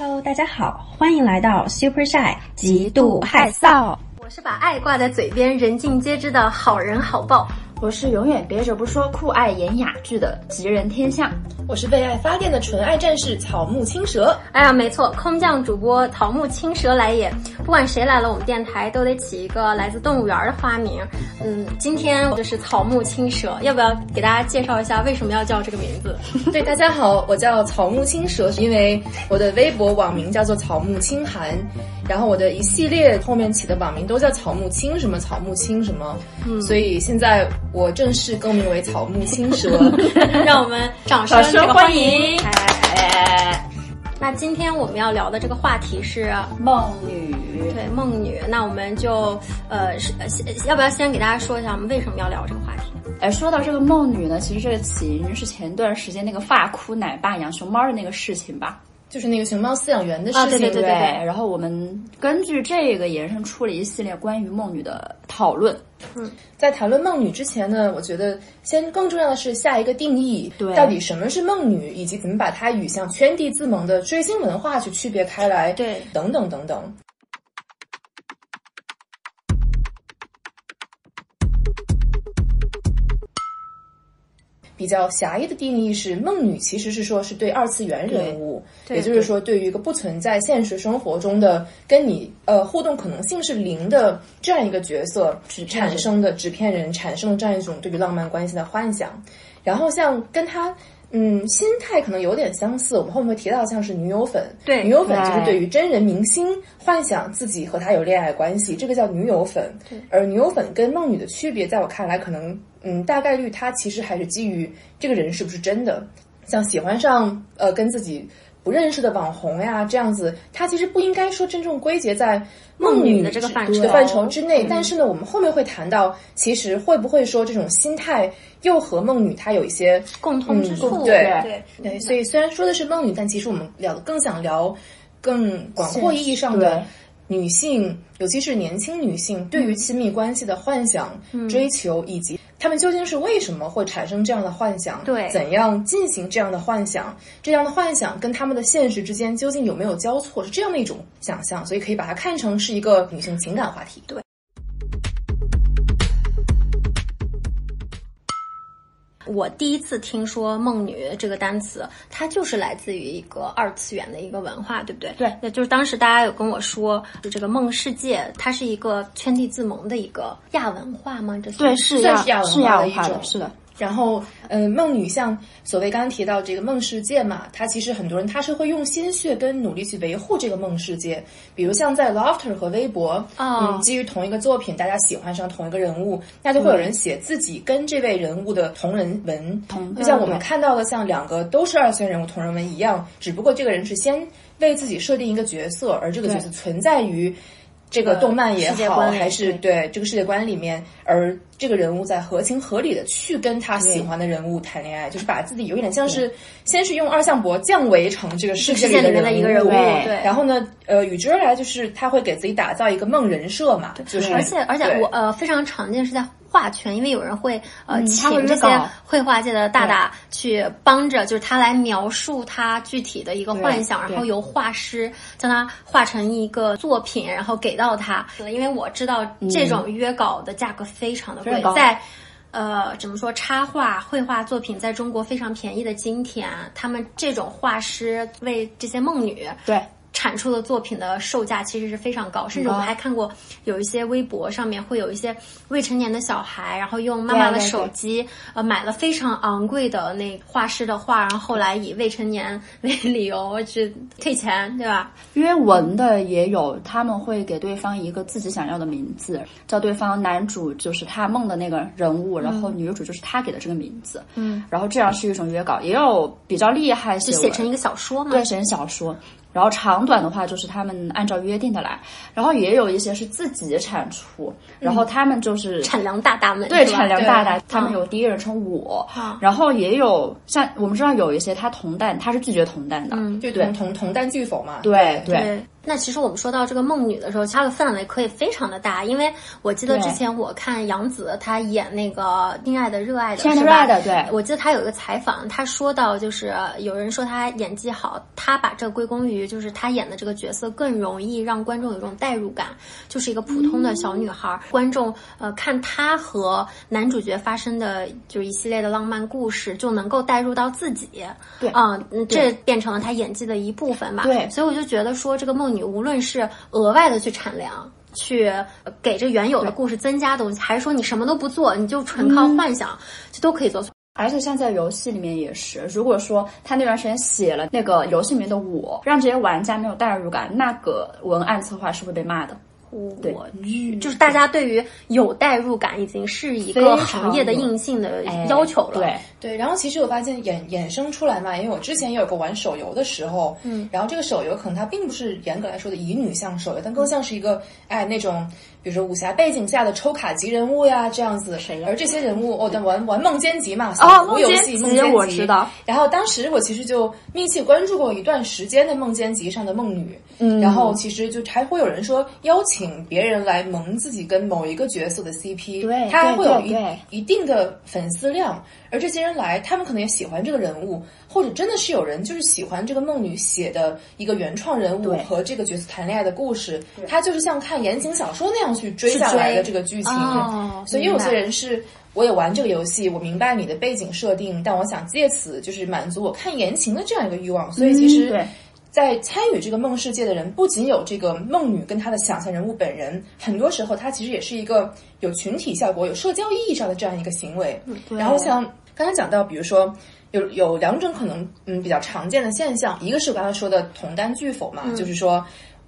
Hello，大家好，欢迎来到 Super Shy 极度害臊。我是把爱挂在嘴边，人尽皆知的好人好报。我是永远憋着不说酷爱演哑剧的吉人天相。我是为爱发电的纯爱战士草木青蛇。哎呀，没错，空降主播草木青蛇来也。不管谁来了，我们电台都得起一个来自动物园的花名。嗯，今天就是草木青蛇，要不要给大家介绍一下为什么要叫这个名字？对，大家好，我叫草木青蛇，是因为我的微博网名叫做草木青寒，然后我的一系列后面起的网名都叫草木青什么草木青什么，嗯，所以现在我正式更名为草木青蛇，让我们掌声。欢迎！那今天我们要聊的这个话题是梦女。对，梦女。那我们就呃，是要不要先给大家说一下我们为什么要聊这个话题？哎，说到这个梦女呢，其实这个起因是前段时间那个发哭奶爸养熊猫的那个事情吧。就是那个熊猫饲养员的事情，对对对。然后我们根据这个延伸出了一系列关于梦女的讨论。嗯，在谈论梦女之前呢，我觉得先更重要的是下一个定义，对，到底什么是梦女，以及怎么把它与像圈地自萌的追星文化去区别开来，对，等等等等。比较狭义的定义是，梦女其实是说是对二次元人物，也就是说，对于一个不存在现实生活中的、跟你呃互动可能性是零的这样一个角色产生的纸片人产生的这样一种对于浪漫关系的幻想。然后像跟他嗯心态可能有点相似，我们后面会提到像是女友粉，对女友粉就是对于真人明星幻想自己和他有恋爱关系，这个叫女友粉。而女友粉跟梦女的区别，在我看来可能。嗯，大概率他其实还是基于这个人是不是真的，像喜欢上呃跟自己不认识的网红呀这样子，他其实不应该说真正归结在梦女的这个范畴范畴之内。但是呢，我们后面会谈到，其实会不会说这种心态又和梦女她有一些共通之处？对对对，所以虽然说的是梦女，但其实我们聊更想聊更广阔意义上的女性，尤其是年轻女性对于亲密关系的幻想、追求以及。他们究竟是为什么会产生这样的幻想？对，怎样进行这样的幻想？这样的幻想跟他们的现实之间究竟有没有交错？是这样的一种想象，所以可以把它看成是一个女性情感话题。对。我第一次听说“梦女”这个单词，它就是来自于一个二次元的一个文化，对不对？对，那就是当时大家有跟我说，就这个梦世界，它是一个圈地自萌的一个亚文化吗？这对是亚是亚文化的，是的。然后，嗯，梦女像所谓刚刚提到这个梦世界嘛，它其实很多人他是会用心血跟努力去维护这个梦世界。比如像在 Lofter 和微博，嗯，基于同一个作品，大家喜欢上同一个人物，那就会有人写自己跟这位人物的同人文，就像我们看到的像两个都是二次元人物同人文一样，只不过这个人是先为自己设定一个角色，而这个角色存在于。这个动漫也好，还是对这个世界观里面，而这个人物在合情合理的去跟他喜欢的人物谈恋爱，就是把自己有一点像是先是用二向箔降维成这个世界里的一个人物，对，然后呢，呃，与之而来就是他会给自己打造一个梦人设嘛，就是而且而且我呃非常常见是在。画圈，因为有人会呃请这些绘画界的大大去帮着，就是他来描述他具体的一个幻想，然后由画师将它画成一个作品，然后给到他。因为我知道这种约稿的价格非常的贵，在呃怎么说插画绘画作品在中国非常便宜的今天，他们这种画师为这些梦女对。产出的作品的售价其实是非常高，甚至我们还看过有一些微博上面会有一些未成年的小孩，然后用妈妈的手机呃买了非常昂贵的那画师的画，然后后来以未成年为理由去退钱，对吧？约文的也有，他们会给对方一个自己想要的名字，叫对方男主就是他梦的那个人物，然后女主就是他给的这个名字，嗯，然后这样是一种约稿，也有比较厉害，就写成一个小说嘛？对，写成小说。然后长短的话，就是他们按照约定的来。然后也有一些是自己产出，然后他们就是产粮大大们，对产粮大大，他们有第一人称我。然后也有像我们知道有一些他同担，他是拒绝同担的，就同同同担拒否嘛？对对。那其实我们说到这个梦女的时候，她的范围可以非常的大，因为我记得之前我看杨紫她演那个《亲爱的热爱的》溺爱的？对，我记得她有一个采访，她说到就是有人说她演技好，她把这归功于就是她演的这个角色更容易让观众有一种代入感，就是一个普通的小女孩，观众呃看她和男主角发生的就是一系列的浪漫故事，就能够代入到自己。对，嗯，这变成了她演技的一部分吧。对，所以我就觉得说这个梦女。你无论是额外的去产粮，去给这原有的故事增加东西，还是说你什么都不做，你就纯靠幻想，这都可以做。而且像在游戏里面也是，如果说他那段时间写了那个游戏里面的我，让这些玩家没有代入感，那个文案策划是会被骂的。我去，就是大家对于有代入感已经是一个行业的硬性的要求了。对对，然后其实我发现衍衍生出来嘛，因为我之前也有过玩手游的时候，嗯，然后这个手游可能它并不是严格来说的乙女向手游，但更像是一个哎那种。比如说武侠背景下的抽卡级人物呀，这样子，而这些人物，哦，在玩玩梦间集嘛，小服游戏梦间集，我知道。然后当时我其实就密切关注过一段时间的梦间集上的梦女，嗯，然后其实就还会有人说邀请别人来萌自己跟某一个角色的 CP，对，他还会有一一定的粉丝量，而这些人来，他们可能也喜欢这个人物。或者真的是有人就是喜欢这个梦女写的一个原创人物和这个角色谈恋爱的故事，他就是像看言情小说那样去追下来的这个剧情。所以有些人是，我也玩这个游戏，我明白你的背景设定，但我想借此就是满足我看言情的这样一个欲望。所以其实，在参与这个梦世界的人，不仅有这个梦女跟她的想象人物本人，很多时候她其实也是一个有群体效果、有社交意义上的这样一个行为。然后像刚才讲到，比如说。有有两种可能，嗯，比较常见的现象，一个是我刚才说的同单拒否嘛，就是说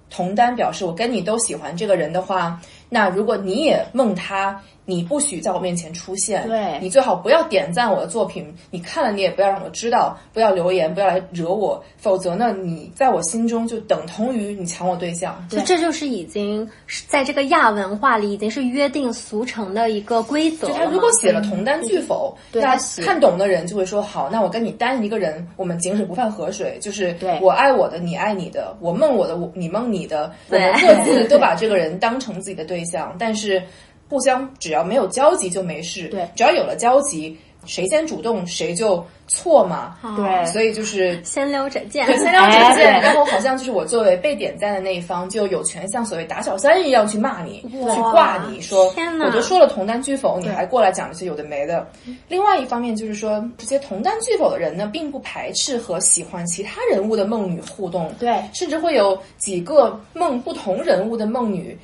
同单表示我跟你都喜欢这个人的话，那如果你也梦他。你不许在我面前出现，对。你最好不要点赞我的作品，你看了你也不要让我知道，不要留言，不要来惹我，否则呢，你在我心中就等同于你抢我对象。就这就是已经在这个亚文化里已经是约定俗成的一个规则。就他如果写了同单拒否，那看懂的人就会说好，那我跟你单一个人，我们井水不犯河水，就是我爱我的，你爱你的，我梦我的，我你梦你的，我们各自都把这个人当成自己的对象，但是。互相只要没有交集就没事，对，只要有了交集，谁先主动谁就错嘛，对，所以就是先撩者贱，对，先撩者贱，然后好像就是我作为被点赞的那一方就有权像所谓打小三一样去骂你，去挂你说，我都说了同担拒否，你还过来讲这些有的没的。另外一方面就是说，这些同担拒否的人呢，并不排斥和喜欢其他人物的梦女互动，对，甚至会有几个梦不同人物的梦女。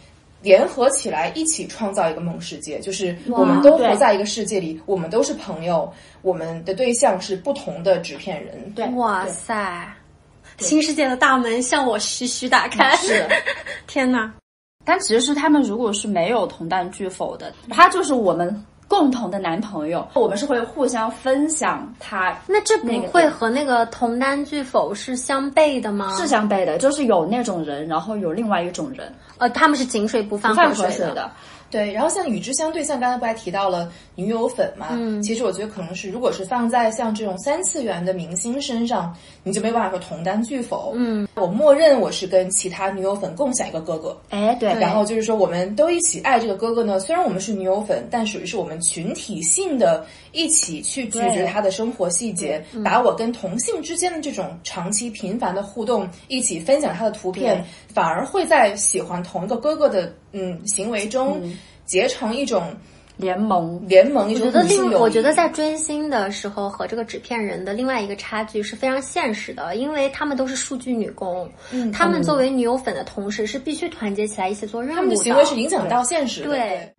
联合起来一起创造一个梦世界，就是我们都活在一个世界里，我们都是朋友，我们的对象是不同的纸片人。对，哇塞，新世界的大门向我徐徐打开。是，天哪！但其实是他们如果是没有同担拒否的，他就是我们。共同的男朋友，我们是会互相分享他。那这不会和那个同担拒否是相悖的吗？是相悖的，就是有那种人，然后有另外一种人，呃，他们是井水不犯河水的。对，然后像与之相对，像刚才不还提到了女友粉嘛？嗯，其实我觉得可能是，如果是放在像这种三次元的明星身上，你就没办法说同担拒否。嗯，我默认我是跟其他女友粉共享一个哥哥。哎，对。然后就是说，我们都一起爱这个哥哥呢。虽然我们是女友粉，但属于是我们群体性的，一起去咀嚼他的生活细节，把我跟同性之间的这种长期频繁的互动，一起分享他的图片，反而会在喜欢同一个哥哥的。嗯，行为中结成一种联盟，联盟。我觉得另，我觉得在追星的时候和这个纸片人的另外一个差距是非常现实的，因为他们都是数据女工，嗯，他们作为女友粉的同时是必须团结起来一起做任务的。他们的行为是影响到现实的，对。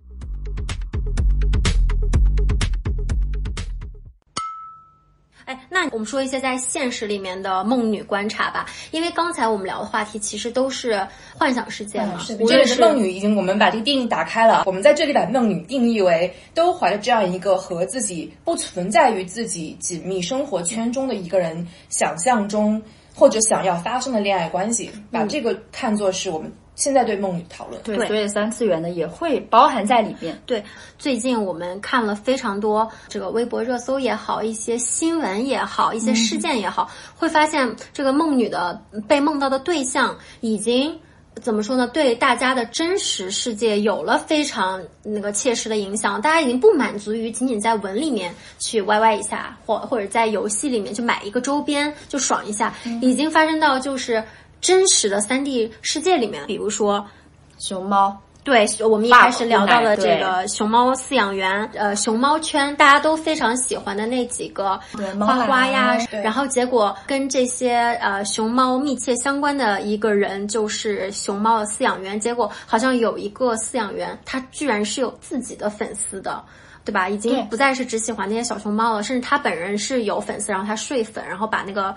哎，那我们说一些在现实里面的梦女观察吧，因为刚才我们聊的话题其实都是幻想世界嘛。这里的梦女已经，我们把这个定义打开了。我们在这里把梦女定义为都怀着这样一个和自己不存在于自己紧密生活圈中的一个人想象中或者想要发生的恋爱关系，把这个看作是我们。现在对梦女讨论。对，所以三次元的也会包含在里面。对，最近我们看了非常多这个微博热搜也好，一些新闻也好，一些事件也好，会发现这个梦女的被梦到的对象已经。怎么说呢？对大家的真实世界有了非常那个切实的影响，大家已经不满足于仅仅在文里面去歪歪一下，或或者在游戏里面去买一个周边就爽一下，已经发生到就是真实的三 D 世界里面，比如说熊猫。对，我们一开始聊到了这个熊猫饲养员，呃，熊猫圈大家都非常喜欢的那几个花花呀，然后结果跟这些呃熊猫密切相关的一个人就是熊猫的饲养员，结果好像有一个饲养员他居然是有自己的粉丝的，对吧？已经不再是只喜欢那些小熊猫了，甚至他本人是有粉丝，然后他睡粉，然后把那个。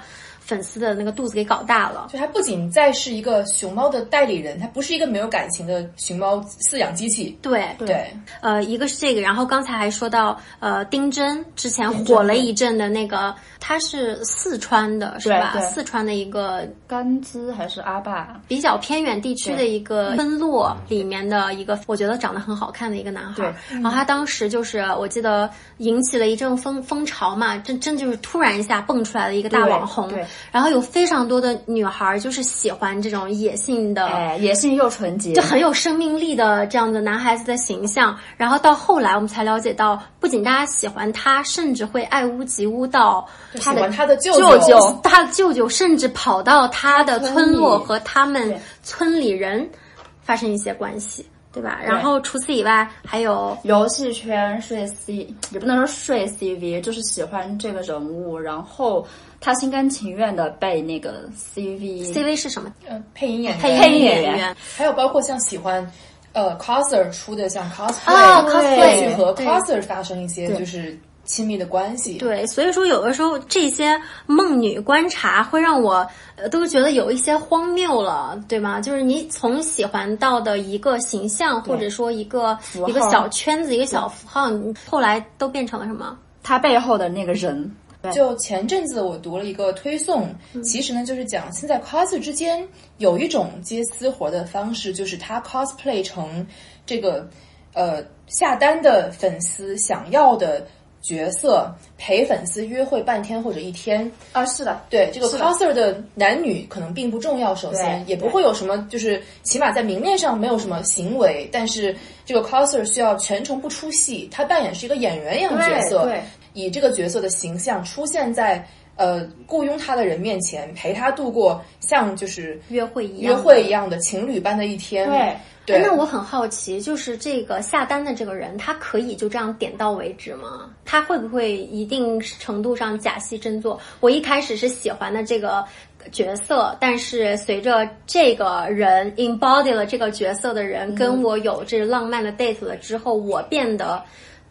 粉丝的那个肚子给搞大了，就他不仅再是一个熊猫的代理人，他不是一个没有感情的熊猫饲养机器。对对，呃，一个是这个，然后刚才还说到，呃，丁真之前火了一阵的那个，他是四川的，是吧？四川的一个甘孜还是阿坝，比较偏远地区的一个村落里面的一个，我觉得长得很好看的一个男孩。然后他当时就是我记得引起了一阵风风潮嘛，真真就是突然一下蹦出来了一个大网红。然后有非常多的女孩就是喜欢这种野性的，哎，野性又纯洁，就很有生命力的这样的男孩子的形象。然后到后来，我们才了解到，不仅大家喜欢他，甚至会爱屋及乌到他的他的舅舅，他的舅舅甚至跑到他的村落和他们村里人发生一些关系。对吧？然后除此以外，还有游戏圈睡 C，也不能说睡 CV，就是喜欢这个人物，然后他心甘情愿的被那个 CV，CV 是什么？呃，配音演员，配音演员，还有包括像喜欢呃 coser 出的像 cosplay，去和 coser 发生一些就是。亲密的关系，对，所以说有的时候这些梦女观察会让我呃都觉得有一些荒谬了，对吗？就是你从喜欢到的一个形象，或者说一个一个小圈子、一个小符号，后来都变成了什么？他背后的那个人。就前阵子我读了一个推送，其实呢就是讲现在 cos 之间有一种接私活的方式，就是他 cosplay 成这个呃下单的粉丝想要的。角色陪粉丝约会半天或者一天。啊，是的，对这个 coser 的。男女可能并不重要，首先也不会有什么，就是起码在明面上没有什么行为，但是这个 coser 需要全程不出戏，他扮演是一个演员一样的角色，以这个角色的形象出现在呃雇佣他的人面前，陪他度过像就是约会一样约会一样的情侣般的一天，对。那我很好奇，就是这个下单的这个人，他可以就这样点到为止吗？他会不会一定程度上假戏真做？我一开始是喜欢的这个角色，但是随着这个人 embody 了这个角色的人跟我有这浪漫的 date 了之后，我变得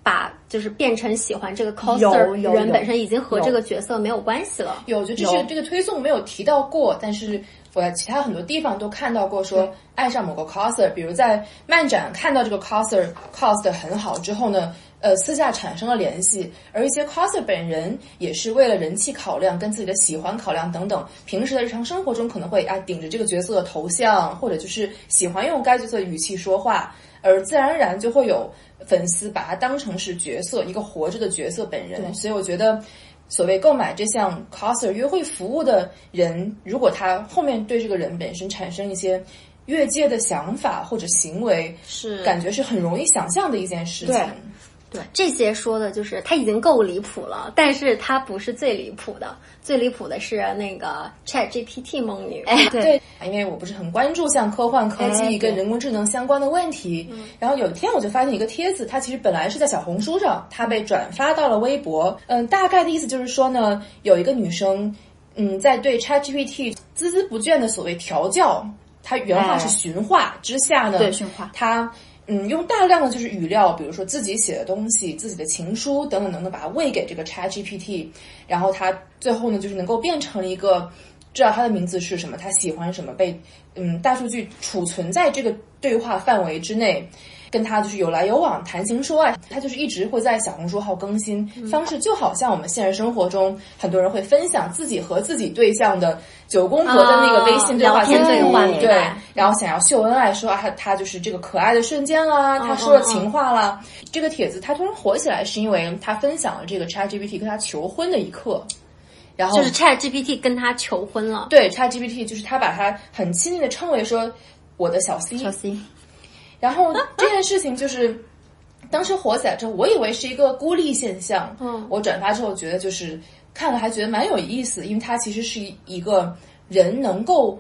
把就是变成喜欢这个 coser 人本身，已经和这个角色没有关系了。有，就这是这个推送没有提到过，但是。我在其他很多地方都看到过，说爱上某个 coser，比如在漫展看到这个 coser cos 的很好之后呢，呃，私下产生了联系，而一些 coser 本人也是为了人气考量、跟自己的喜欢考量等等，平时的日常生活中可能会啊顶着这个角色的头像，或者就是喜欢用该角色的语气说话，而自然而然就会有粉丝把他当成是角色，一个活着的角色本人，所以我觉得。所谓购买这项 coser 约会服务的人，如果他后面对这个人本身产生一些越界的想法或者行为，是感觉是很容易想象的一件事情。对这些说的就是他已经够离谱了，但是他不是最离谱的，最离谱的是那个 Chat GPT 梦女。哎，对，因为我不是很关注像科幻科技跟人工智能相关的问题，然后有一天我就发现一个帖子，它其实本来是在小红书上，它被转发到了微博。嗯，大概的意思就是说呢，有一个女生，嗯，在对 Chat GPT 孜孜不倦的所谓调教，她原话是驯化之下呢，对驯化她。嗯，用大量的就是语料，比如说自己写的东西、自己的情书等等等等，把它喂给这个 Chat GPT，然后它最后呢，就是能够变成一个知道它的名字是什么，它喜欢什么，被嗯大数据储存在这个对话范围之内。跟他就是有来有往，谈情说爱。他就是一直会在小红书号更新方式，就好像我们现实生活中很多人会分享自己和自己对象的九宫格的那个微信对话记录，对，然后想要秀恩爱，说他他就是这个可爱的瞬间啦，他说了情话啦。这个帖子他突然火起来，是因为他分享了这个 ChatGPT 跟他求婚的一刻。然后就是 Chat GPT 跟他求婚了。对，Chat GPT 就是他把他很亲昵的称为说我的小 C。小 C。然后这件事情就是当时火起来之后，我以为是一个孤立现象。嗯。我转发之后觉得就是看了还觉得蛮有意思，因为它其实是一个人能够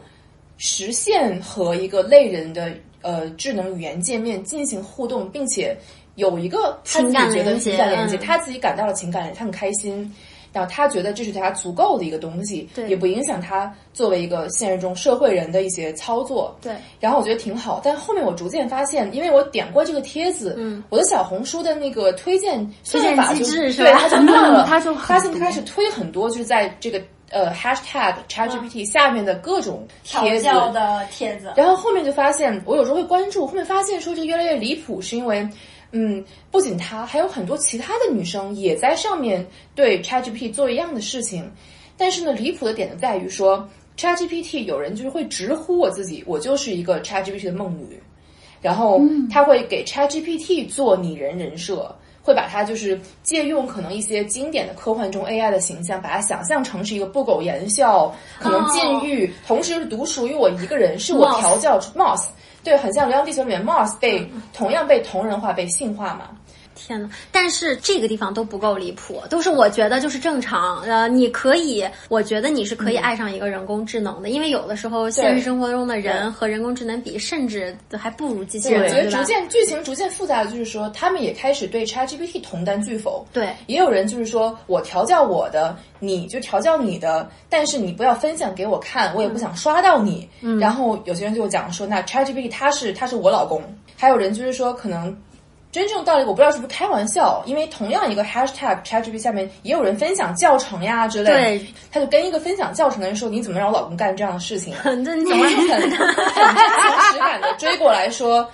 实现和一个类人的呃智能语言界面进行互动，并且有一个他自己觉得情感连接，他自己感到了情感，他很开心。然后他觉得这是对他足够的一个东西，也不影响他作为一个现实中社会人的一些操作。对，然后我觉得挺好。但后面我逐渐发现，因为我点过这个帖子，嗯，我的小红书的那个推荐推荐机制对，他就乱了，他就发现开始推很多，就是在这个呃 hashtag ChatGPT 下面的各种帖子的帖子。然后后面就发现，我有时候会关注，后面发现说这越来越离谱，是因为。嗯，不仅她，还有很多其他的女生也在上面对 ChatGPT 做一样的事情。但是呢，离谱的点就在于说，ChatGPT 有人就是会直呼我自己，我就是一个 ChatGPT 的梦女，然后他会给 ChatGPT 做拟人人设，会把它就是借用可能一些经典的科幻中 AI 的形象，把它想象成是一个不苟言笑，可能禁欲，同时是独属于我一个人，是我调教 Moss。对，很像《流浪地球》里面 Mars 被同样被同人化、被性化嘛。天呐，但是这个地方都不够离谱，都是我觉得就是正常。呃，你可以，我觉得你是可以爱上一个人工智能的，因为有的时候现实生活中的人和人工智能比，甚至还不如机器人。我觉得逐渐剧情逐渐复杂的就是说，他们也开始对 ChatGPT 同担拒否。对，也有人就是说我调教我的，你就调教你的，但是你不要分享给我看，我也不想刷到你。嗯。然后有些人就讲说，那 ChatGPT 他是他是我老公。还有人就是说可能。真正道理我不知道是不是开玩笑，因为同样一个 hashtag ChatGPT 下面也有人分享教程呀之类，的，他就跟一个分享教程的人说：“你怎么让我老公干这样的事情？” 很正经，很很很实感的追过来说：“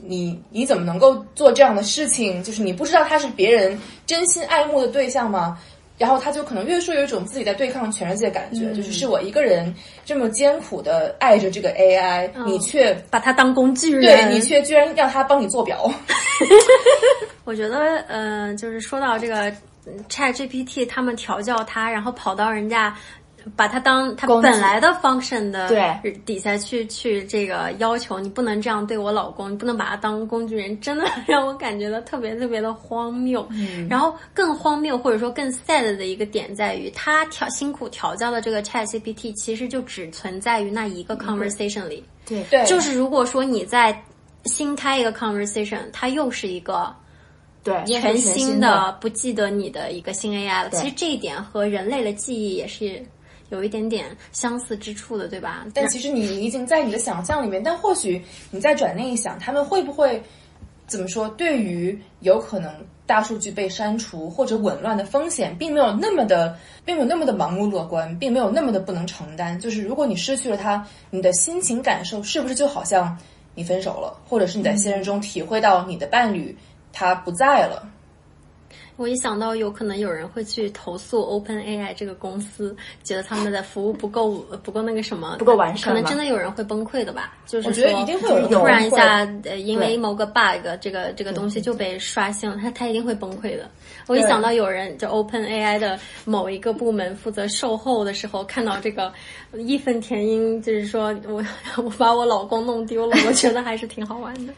你你怎么能够做这样的事情？就是你不知道他是别人真心爱慕的对象吗？”然后他就可能越说有一种自己在对抗全世界的感觉，就是是我一个人这么艰苦的爱着这个 AI，你却把它当工具人，对你却居然要他帮你做表。我觉得，嗯，就是说到这个 ChatGPT，他们调教它，然后跑到人家。把它当它本来的 function 的对底下去去这个要求，你不能这样对我老公，你不能把他当工具人，真的让我感觉到特别特别的荒谬。嗯然后更荒谬或者说更 sad 的一个点在于，他调辛苦调教的这个 ChatGPT 其实就只存在于那一个 conversation 里。对对，就是如果说你在新开一个 conversation，它又是一个对全新的不记得你的一个新 AI 了。其实这一点和人类的记忆也是。有一点点相似之处的，对吧？但其实你已经在你的想象里面，但或许你再转念一想，他们会不会怎么说？对于有可能大数据被删除或者紊乱的风险，并没有那么的，并没有那么的盲目乐观，并没有那么的不能承担。就是如果你失去了它，你的心情感受是不是就好像你分手了，或者是你在现实中体会到你的伴侣他不在了？我一想到有可能有人会去投诉 Open AI 这个公司，觉得他们的服务不够不够那个什么，不够完善，可能真的有人会崩溃的吧？就是我觉得一定会有人突然一下，呃，因为某个 bug，这个这个东西就被刷新了，他他一定会崩溃的。我一想到有人就 Open AI 的某一个部门负责售后的时候，看到这个义愤填膺，就是说我 我把我老公弄丢了，我觉得还是挺好玩的。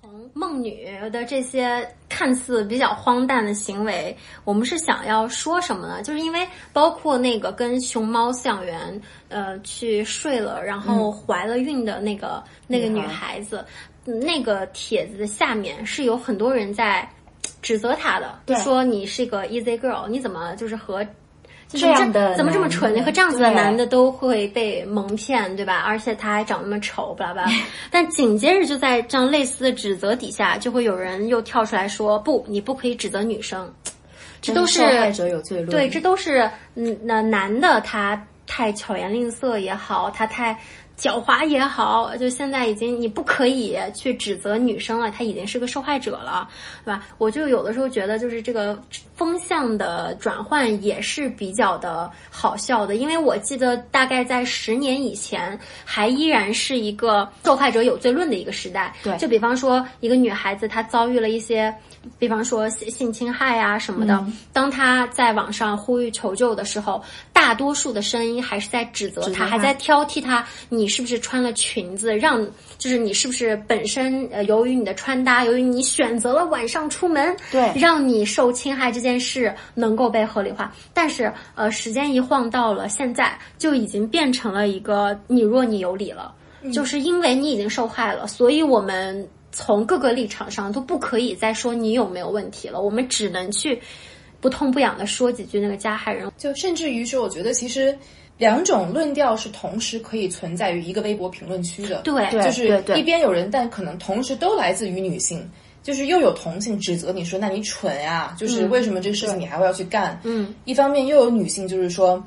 从梦女的这些看似比较荒诞的行为，我们是想要说什么呢？就是因为包括那个跟熊猫饲养员呃去睡了，然后怀了孕的那个那个女孩子，那个帖子的下面是有很多人在指责她的，说你是个 easy girl，你怎么就是和。这样的怎么这么蠢？和这样子的男的都会被蒙骗，对吧？而且他还长那么丑，巴拉巴拉。但紧接着就在这样类似的指责底下，就会有人又跳出来说：“不，你不可以指责女生。”这都是受害者有罪论。对，这都是嗯，那男的他太巧言令色也好，他太。狡猾也好，就现在已经你不可以去指责女生了，她已经是个受害者了，对吧？我就有的时候觉得，就是这个风向的转换也是比较的好笑的，因为我记得大概在十年以前，还依然是一个受害者有罪论的一个时代。对，就比方说一个女孩子她遭遇了一些。比方说性性侵害啊什么的，当他在网上呼吁求救的时候，大多数的声音还是在指责他，还在挑剔他，你是不是穿了裙子，让就是你是不是本身呃由于你的穿搭，由于你选择了晚上出门，对，让你受侵害这件事能够被合理化。但是呃，时间一晃到了现在，就已经变成了一个你弱你有理了，就是因为你已经受害了，所以我们。从各个立场上都不可以再说你有没有问题了，我们只能去不痛不痒的说几句那个加害人。就甚至于说，我觉得其实两种论调是同时可以存在于一个微博评论区的。对，就是一边有人，但可能同时都来自于女性，就是又有同性指责你说，那你蠢呀，就是为什么这个事情你还会要去干？嗯，一方面又有女性就是说。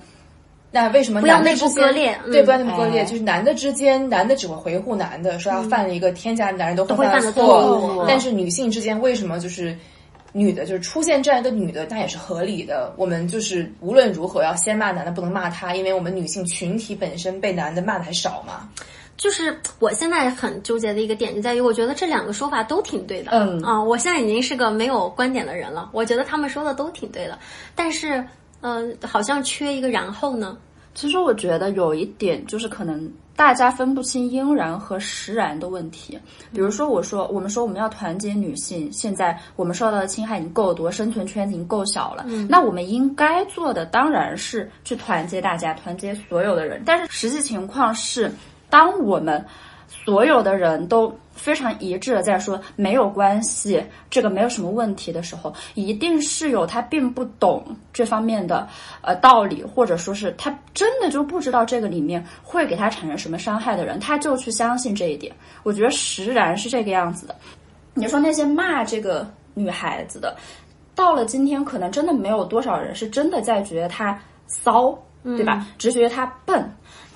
那为什么不要内部割裂？对，不要那么割裂。就是男的之间，男的只会回护男的，说他犯了一个天下男人都会犯的错误。但是女性之间，为什么就是女的，就是出现这样一个女的，那也是合理的。我们就是无论如何要先骂男的，不能骂他，因为我们女性群体本身被男的骂的还少嘛。就是我现在很纠结的一个点就在于，我觉得这两个说法都挺对的。嗯啊，我现在已经是个没有观点的人了。我觉得他们说的都挺对的，但是。嗯，好像缺一个然后呢。其实我觉得有一点就是可能大家分不清应然和实然的问题。比如说，我说我们说我们要团结女性，现在我们受到的侵害已经够多，生存圈子已经够小了。那我们应该做的当然是去团结大家，团结所有的人。但是实际情况是，当我们所有的人都。非常一致的在说没有关系，这个没有什么问题的时候，一定是有他并不懂这方面的呃道理，或者说是他真的就不知道这个里面会给他产生什么伤害的人，他就去相信这一点。我觉得实然是这个样子的。你说那些骂这个女孩子的，到了今天可能真的没有多少人是真的在觉得她骚，对吧？只觉得她笨。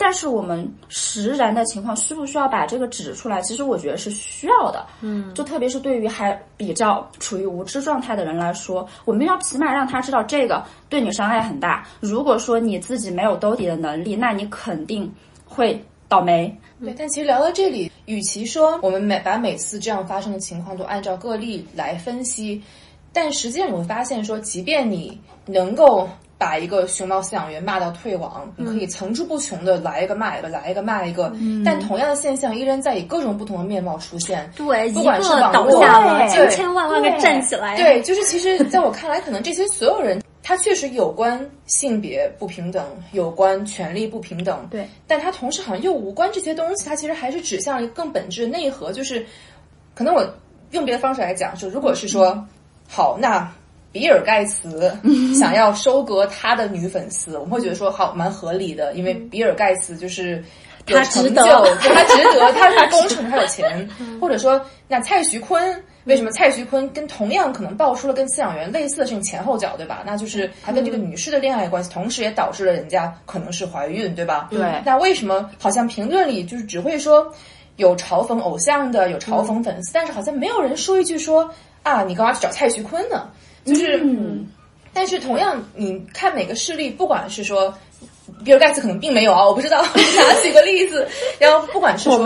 但是我们实然的情况需不需要把这个指出来？其实我觉得是需要的。嗯，就特别是对于还比较处于无知状态的人来说，我们要起码让他知道这个对你伤害很大。如果说你自己没有兜底的能力，那你肯定会倒霉。对，但其实聊到这里，与其说我们每把每次这样发生的情况都按照个例来分析，但实际上你会发现说，即便你能够。把一个熊猫饲养员骂到退网，你可以层出不穷的来一个骂一个，来一个骂一个。但同样的现象依然在以各种不同的面貌出现。对，不管是倒下了，千千万万个站起来。对，就是其实在我看来，可能这些所有人，他确实有关性别不平等，有关权利不平等。对，但他同时好像又无关这些东西，他其实还是指向一个更本质的内核，就是可能我用别的方式来讲，就如果是说好那。比尔盖茨 想要收割他的女粉丝，我们会觉得说好蛮合理的，因为比尔盖茨就是他成就，他值得，他是功成，他有钱。或者说，那蔡徐坤为什么蔡徐坤跟同样可能爆出了跟饲养员类似的事情前后脚，对吧？那就是他跟这个女士的恋爱关系，同时也导致了人家可能是怀孕，对吧？对。那为什么好像评论里就是只会说有嘲讽偶像的，有嘲讽粉丝，但是好像没有人说一句说啊，你干嘛去找蔡徐坤呢？就是，但是同样，你看每个事例，不管是说比尔盖茨可能并没有啊，我不知道，拿举个例子，然后不管是说，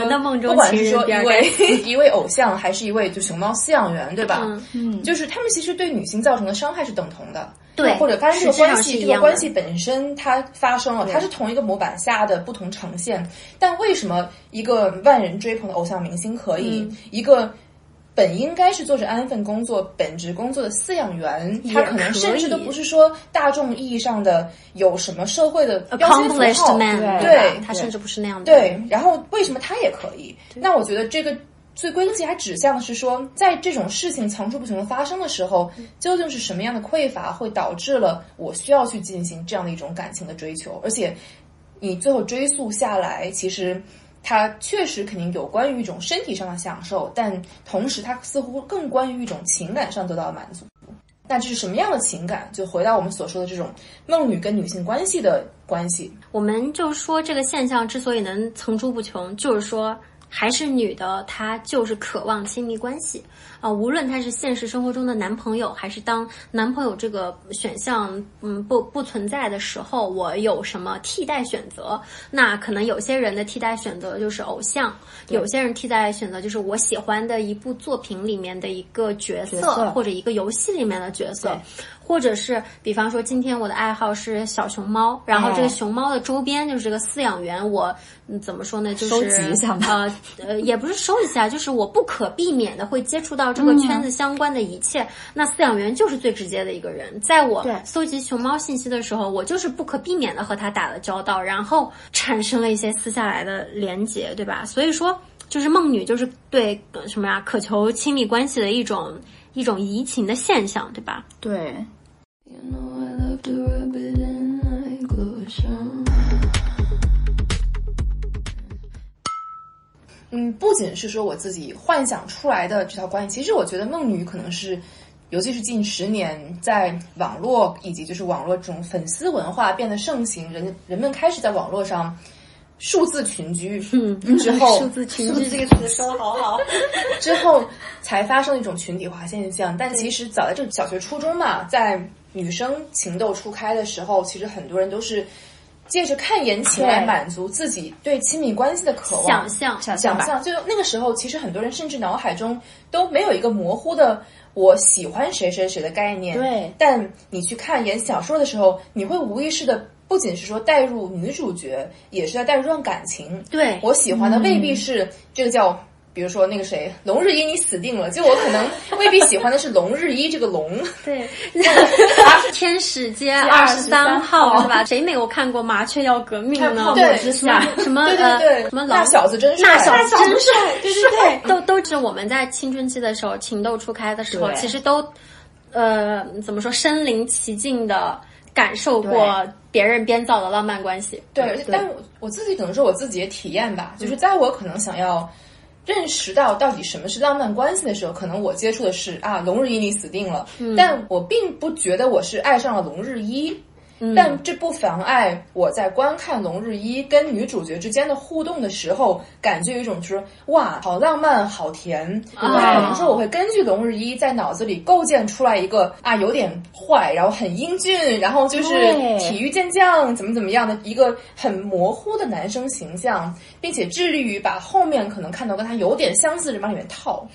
不管是说一位 一位偶像，还是一位就熊猫饲养员，对吧？嗯，就是他们其实对女性造成的伤害是等同的，对，或者发生这个关系，这个关系本身它发生了，它是同一个模板下的不同呈现，但为什么一个万人追捧的偶像明星可以一个？本应该是做着安分工作、本职工作的饲养员，他可能甚至都不是说大众意义上的有什么社会的标签符号，对，他甚至不是那样的。对，然后为什么他也可以？那我觉得这个最归根结底指向的是说，在这种事情层出不穷的发生的时候，究竟是什么样的匮乏会导致了我需要去进行这样的一种感情的追求？而且你最后追溯下来，其实。它确实肯定有关于一种身体上的享受，但同时它似乎更关于一种情感上得到的满足。那这是什么样的情感？就回到我们所说的这种梦女跟女性关系的关系。我们就说这个现象之所以能层出不穷，就是说。还是女的，她就是渴望亲密关系啊！无论她是现实生活中的男朋友，还是当男朋友这个选项嗯不不存在的时候，我有什么替代选择？那可能有些人的替代选择就是偶像，有些人替代选择就是我喜欢的一部作品里面的一个角色，或者一个游戏里面的角色。或者是，比方说，今天我的爱好是小熊猫，然后这个熊猫的周边就是这个饲养员，我怎么说呢？就是收集一下呃呃，也不是收一下，就是我不可避免的会接触到这个圈子相关的一切。那饲养员就是最直接的一个人，在我搜集熊猫信息的时候，我就是不可避免的和他打了交道，然后产生了一些私下来的连结，对吧？所以说，就是梦女就是对什么呀？渴求亲密关系的一种。一种移情的现象，对吧？对。嗯，不仅是说我自己幻想出来的这条关系，其实我觉得梦女可能是，尤其是近十年，在网络以及就是网络这种粉丝文化变得盛行，人人们开始在网络上。数字群居之后，数字群居这个词说的好好，之后才发生一种群体化现象。但其实早在这小学、初中嘛，在女生情窦初开的时候，其实很多人都是借着看言情来满足自己对亲密关系的渴望。想象，想象，就那个时候，其实很多人甚至脑海中都没有一个模糊的“我喜欢谁谁谁”的概念。对，但你去看言小说的时候，你会无意识的。不仅是说带入女主角，也是在带入这段感情。对我喜欢的未必是这个叫，比如说那个谁，龙日一，你死定了。就我可能未必喜欢的是龙日一这个龙。对，天使街 二十三号是吧？谁没有看过《麻雀要革命》呢？对，什么什么对对对，什么那小子真帅，那小子真帅，对对对，都都是我们在青春期的时候情窦初开的时候，其实都呃怎么说身临其境的。感受过别人编造的浪漫关系，对，但我我自己可能说我自己的体验吧，就是在我可能想要认识到到底什么是浪漫关系的时候，可能我接触的是啊，龙日一你死定了，但我并不觉得我是爱上了龙日一。但这不妨碍我在观看龙日一跟女主角之间的互动的时候，感觉有一种就是哇，好浪漫，好甜。可能说我会根据龙日一在脑子里构建出来一个啊，有点坏，然后很英俊，然后就是体育健将，怎么怎么样的一个很模糊的男生形象，并且致力于把后面可能看到跟他有点相似的人往里面套。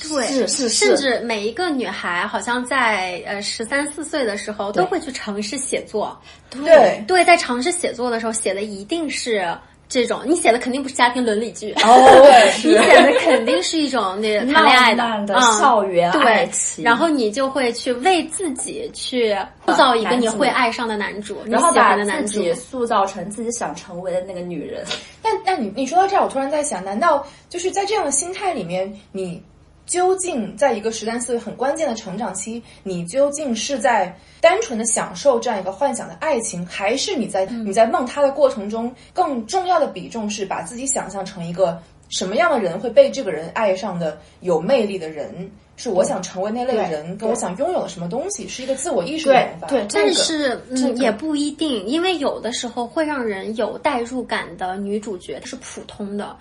对，是是，甚至每一个女孩好像在呃十三四岁的时候都会去尝试写作。对对，在尝试写作的时候，写的一定是这种，你写的肯定不是家庭伦理剧哦，对你写的肯定是一种那 谈恋爱的校园爱情。然后你就会去为自己去塑造一个你会爱上的男主，然后把自己塑造成自己想成为的那个女人。但但你你说到这儿，我突然在想，难道就是在这样的心态里面，你？究竟在一个十三四岁很关键的成长期，你究竟是在单纯的享受这样一个幻想的爱情，还是你在你在梦他的过程中，更重要的比重是把自己想象成一个什么样的人会被这个人爱上的有魅力的人？是我想成为那类人，跟我想拥有的什么东西，是一个自我意识的想法。对，但是嗯，也不一定，因为有的时候会让人有代入感的女主角是普通的。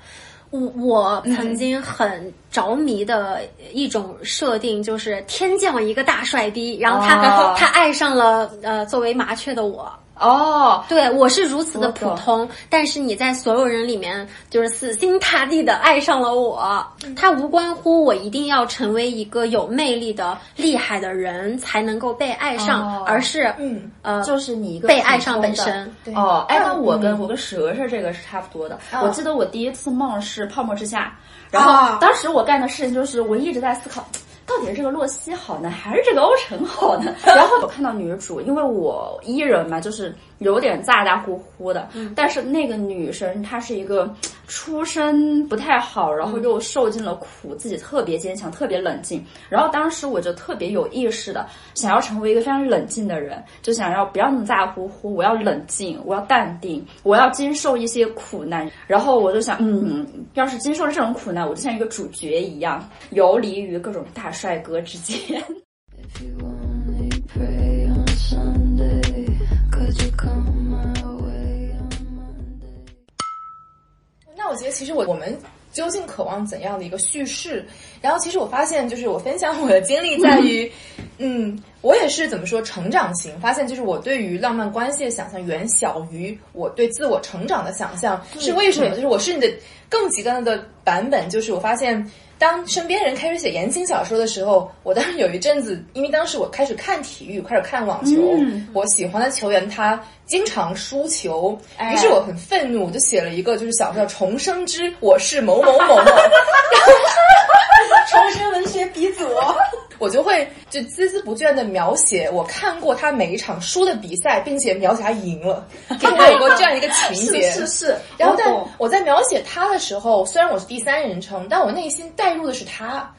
我我曾经很着迷的一种设定，就是天降一个大帅逼，然后他他爱上了呃作为麻雀的我。哦，对，我是如此的普通，但是你在所有人里面就是死心塌地的爱上了我。它无关乎我一定要成为一个有魅力的厉害的人才能够被爱上，而是嗯呃，就是你一个被爱上本身。哦，哎，那我跟我跟蛇蛇这个是差不多的。我记得我第一次梦是泡沫之夏，然后当时我干的事情就是我一直在思考。到底是这个洛西好呢，还是这个欧辰好呢？然后我看到女主，因为我伊人嘛，就是有点咋咋呼呼的。嗯，但是那个女生她是一个出身不太好，然后又受尽了苦，自己特别坚强，特别冷静。然后当时我就特别有意识的想要成为一个非常冷静的人，就想要不要那么咋呼呼，我要冷静，我要淡定，我要经受一些苦难。然后我就想，嗯，要是经受了这种苦难，我就像一个主角一样，游离于各种大。帅哥之间。那我觉得，其实我我们究竟渴望怎样的一个叙事？然后，其实我发现，就是我分享我的经历在于，嗯，我也是怎么说成长型，发现就是我对于浪漫关系的想象远小于我对自我成长的想象，是为什么？就是我是你的更极端的版本，就是我发现。当身边人开始写言情小说的时候，我当时有一阵子，因为当时我开始看体育，开始看网球，我喜欢的球员他经常输球，于是我很愤怒，我就写了一个就是小说《重生之我是某某某。某》，重生文学鼻祖。我就会就孜孜不倦的描写我看过他每一场输的比赛，并且描写他赢了，给他有过这样一个情节。是是。然后在我在描写他的时候，虽然我是第三人称，但我内心带入的是他。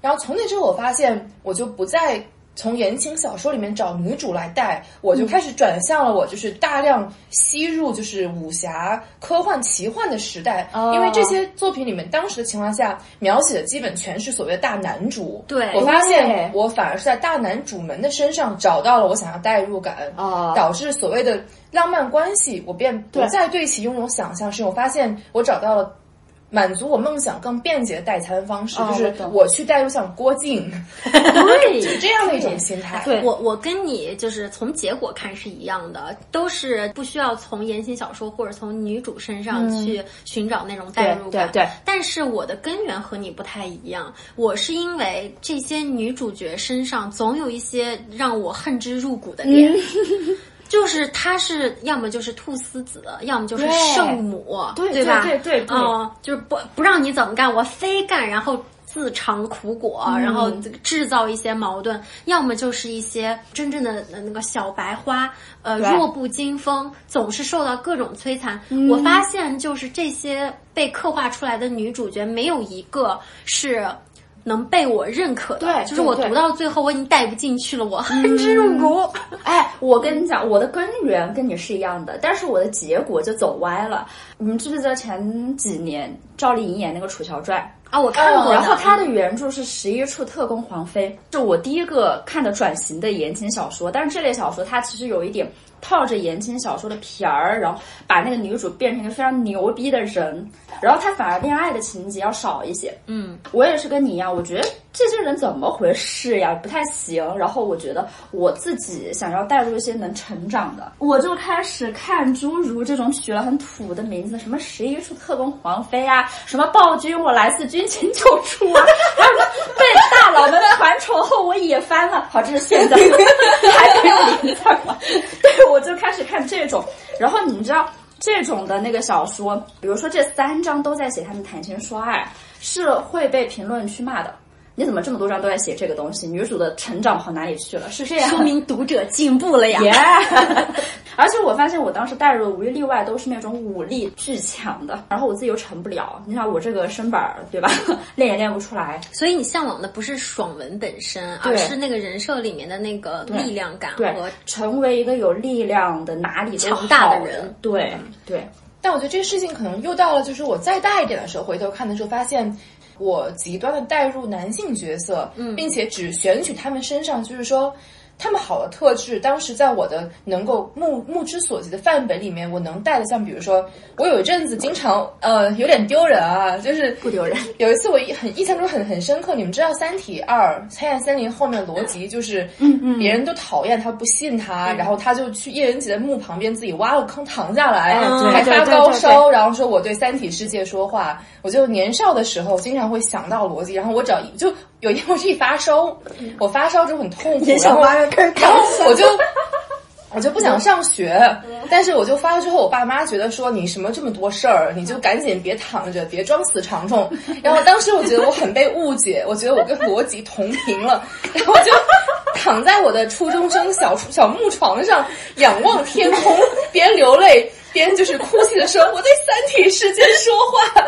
然后从那之后，我发现我就不再。从言情小说里面找女主来带，我就开始转向了我就是大量吸入就是武侠、科幻、奇幻的时代，因为这些作品里面当时的情况下描写的基本全是所谓的大男主。对，我发现我反而是在大男主们的身上找到了我想要代入感，导致所谓的浪漫关系，我便不再对其拥有想象。是我发现我找到了。满足我梦想更便捷的代餐方式，就是我去代入像郭靖，对，是这样的一种心态。对，我我跟你就是从结果看是一样的，都是不需要从言情小说或者从女主身上去寻找那种代入感。对，但是我的根源和你不太一样，我是因为这些女主角身上总有一些让我恨之入骨的点。就是他是要么就是菟丝子，要么就是圣母，对吧？对对对，嗯，就是不不让你怎么干，我非干，然后自尝苦果，然后制造一些矛盾；要么就是一些真正的那个小白花，呃，弱不禁风，总是受到各种摧残。我发现，就是这些被刻画出来的女主角，没有一个是。能被我认可的，对，就是我读到最后我已经带不进去了，我恨之入骨。哎，我跟你讲，我的根源跟你是一样的，但是我的结果就走歪了。你们记不记得前几年赵丽颖演那个《楚乔传》啊？我看过。然后他的原著是《十一处特工皇妃》，是我第一个看的转型的言情小说。但是这类小说它其实有一点。套着言情小说的皮儿，然后把那个女主变成一个非常牛逼的人，然后她反而恋爱的情节要少一些。嗯，我也是跟你一样，我觉得这些人怎么回事呀？不太行。然后我觉得我自己想要带入一些能成长的，我就开始看诸如这种取了很土的名字，什么十一处特工皇妃啊，什么暴君我来自军情九处啊，还 有被大佬们传宠后我也翻了。好，这是现在 还没有名字吗？对。我就开始看这种，然后你们知道这种的那个小说，比如说这三章都在写他们谈情说爱，是会被评论区骂的。你怎么这么多章都在写这个东西？女主的成长跑哪里去了？是这样，说明读者进步了呀。而且我发现我当时带入的无一例外都是那种武力巨强的，然后我自己又成不了。你想我这个身板儿，对吧？练也练不出来。所以你向往的不是爽文本身，而是那个人设里面的那个力量感和成为一个有力量的哪里强大的人。对对。但我觉得这个事情可能又到了，就是我再大一点的时候回头看的时候，发现。我极端的带入男性角色，并且只选取他们身上，就是说。他们好的特质，当时在我的能够目目之所及的范本里面，我能带的，像比如说，我有一阵子经常呃有点丢人啊，就是不丢人。有一次我很印象中很很深刻，你们知道《三体二：黑暗森林》后面的逻辑就是，嗯嗯，别人都讨厌他，不信他，然后他就去叶人杰的墓旁边自己挖个坑躺下来，还发高烧，然后说我对三体世界说话。我就年少的时候经常会想到逻辑，然后我只要就。有一天我一发烧，我发烧之后很痛苦，然后然后 我就我就不想上学，但是我就发了之后，我爸妈觉得说你什么这么多事儿，你就赶紧别躺着，别装死长虫。然后当时我觉得我很被误解，我觉得我跟 逻辑同频了，然后就躺在我的初中生小小木床上，仰望天空，边流泪边就是哭泣的说我在三体世界说话。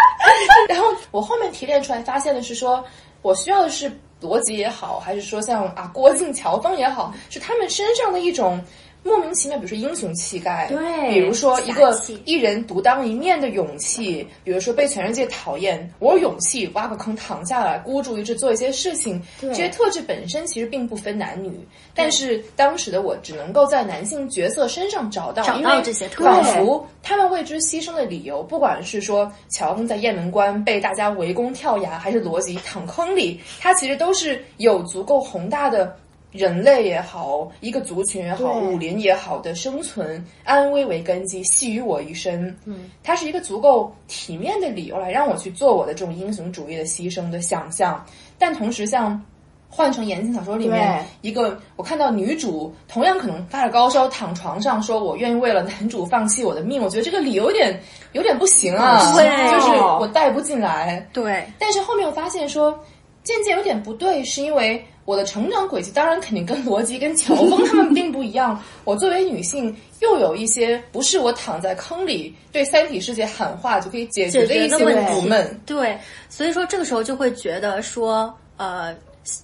然后我后面提炼出来发现的是说。我需要的是逻辑也好，还是说像啊郭靖、乔峰也好，是他们身上的一种莫名其妙，比如说英雄气概，对，比如说一个一人独当一面的勇气，比如说被全世界讨厌，我有勇气挖个坑躺下来，孤注一掷做一些事情，这些特质本身其实并不分男女，但是当时的我只能够在男性角色身上找到，找到这些特质，仿佛他们为之牺牲的理由，不管是说乔峰在雁门关被大家围攻跳崖，还是罗辑躺坑里，他其实都是有足够宏大的。人类也好，一个族群也好，武林也好的生存安危为根基，系于我一身。嗯，它是一个足够体面的理由来让我去做我的这种英雄主义的牺牲的想象。但同时，像换成言情小说里面一个，我看到女主同样可能发着高烧躺床上，说我愿意为了男主放弃我的命，我觉得这个理由有点有点不行啊，对，就是我带不进来。对，但是后面我发现说渐渐有点不对，是因为。我的成长轨迹当然肯定跟罗辑、跟乔峰他们并不一样。我作为女性，又有一些不是我躺在坑里对三体世界喊话就可以解决的一些问题。对，所以说这个时候就会觉得说，呃，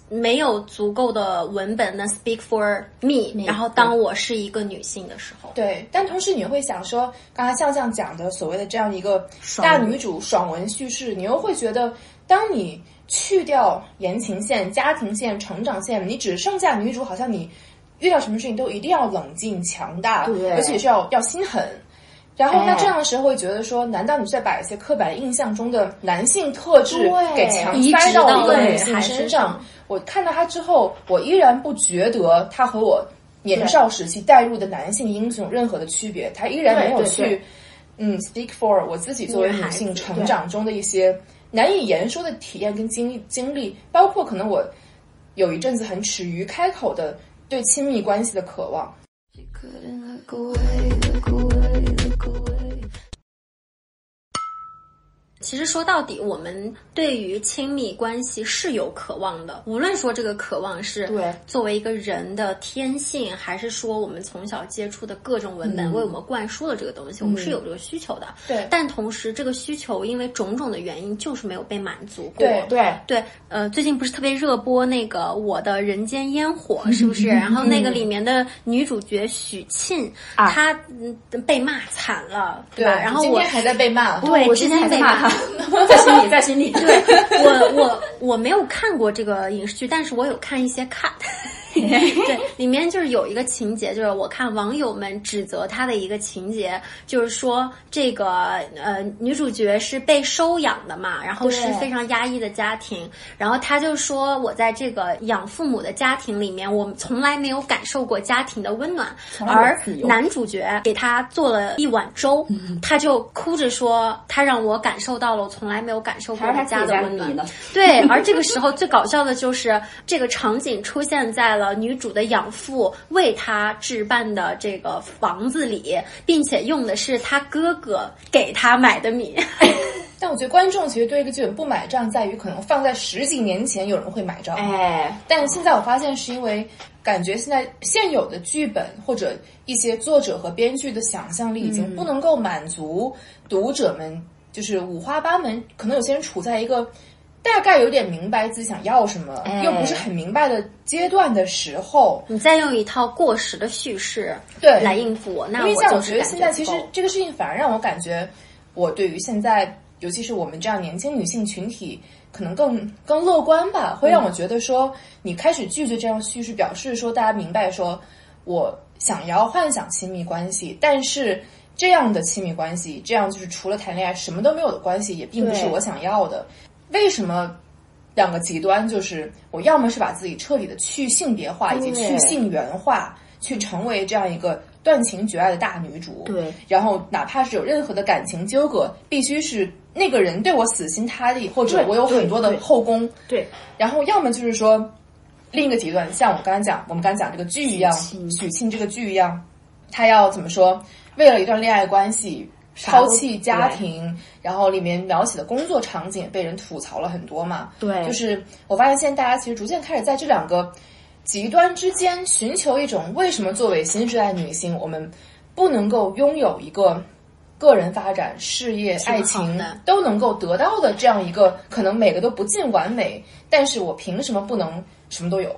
没有足够的文本能 speak for me。然后当我是一个女性的时候，对。但同时你会想说，刚才向向讲的所谓的这样一个大女主爽文叙事，你又会觉得，当你。去掉言情线、家庭线、成长线，你只剩下女主，好像你遇到什么事情都一定要冷静、强大，而且是要要心狠。然后那这样的时候会觉得说，难道你在把一些刻板印象中的男性特质给强塞到一个女性身上？我看到他之后，我依然不觉得他和我年少时期带入的男性英雄任何的区别，他依然没有去嗯 speak for 我自己作为女性成长中的一些。难以言说的体验跟经历，经历包括可能我有一阵子很耻于开口的对亲密关系的渴望。其实说到底，我们对于亲密关系是有渴望的。无论说这个渴望是对作为一个人的天性，还是说我们从小接触的各种文本为我们灌输了这个东西，我们是有这个需求的。对，但同时这个需求因为种种的原因，就是没有被满足过。对对对，呃，最近不是特别热播那个《我的人间烟火 》，是不是？然后那个里面的女主角许沁，她被骂惨了，对吧？然后我今天还在被骂，对，我今天被骂。在心里，在心里。对我，我我没有看过这个影视剧，但是我有看一些 cut。对，里面就是有一个情节，就是我看网友们指责他的一个情节，就是说这个呃女主角是被收养的嘛，然后是非常压抑的家庭，然后他就说我在这个养父母的家庭里面，我从来没有感受过家庭的温暖，而男主角给他做了一碗粥，他就哭着说他让我感受到了我从来没有感受过家的温暖。对，而这个时候最搞笑的就是这个场景出现在。了女主的养父为她置办的这个房子里，并且用的是她哥哥给她买的米。但我觉得观众其实对这个剧本不买账，在于可能放在十几年前有人会买账，哎，但现在我发现是因为感觉现在现有的剧本或者一些作者和编剧的想象力已经不能够满足读者们，就是五花八门，可能有些人处在一个。大概有点明白自己想要什么，又不是很明白的阶段的时候，你再用一套过时的叙事对。来应付我，那因为像我觉得现在其实这个事情反而让我感觉，我对于现在尤其是我们这样年轻女性群体，可能更更乐观吧，会让我觉得说，你开始拒绝这样叙事，表示说大家明白说，我想要幻想亲密关系，但是这样的亲密关系，这样就是除了谈恋爱什么都没有的关系，也并不是我想要的。为什么两个极端？就是我要么是把自己彻底的去性别化以及去性缘化，去成为这样一个断情绝爱的大女主。对，然后哪怕是有任何的感情纠葛，必须是那个人对我死心塌地，或者我有很多的后宫。对，然后要么就是说另一个极端，像我刚才讲，我们刚才讲这个剧一样，许沁这个剧一样，他要怎么说？为了一段恋爱关系。抛弃家庭，然后里面描写的工作场景被人吐槽了很多嘛？对，就是我发现现在大家其实逐渐开始在这两个极端之间寻求一种为什么作为新时代女性，我们不能够拥有一个个人发展、事业、爱情都能够得到的这样一个可能每个都不尽完美，但是我凭什么不能什么都有？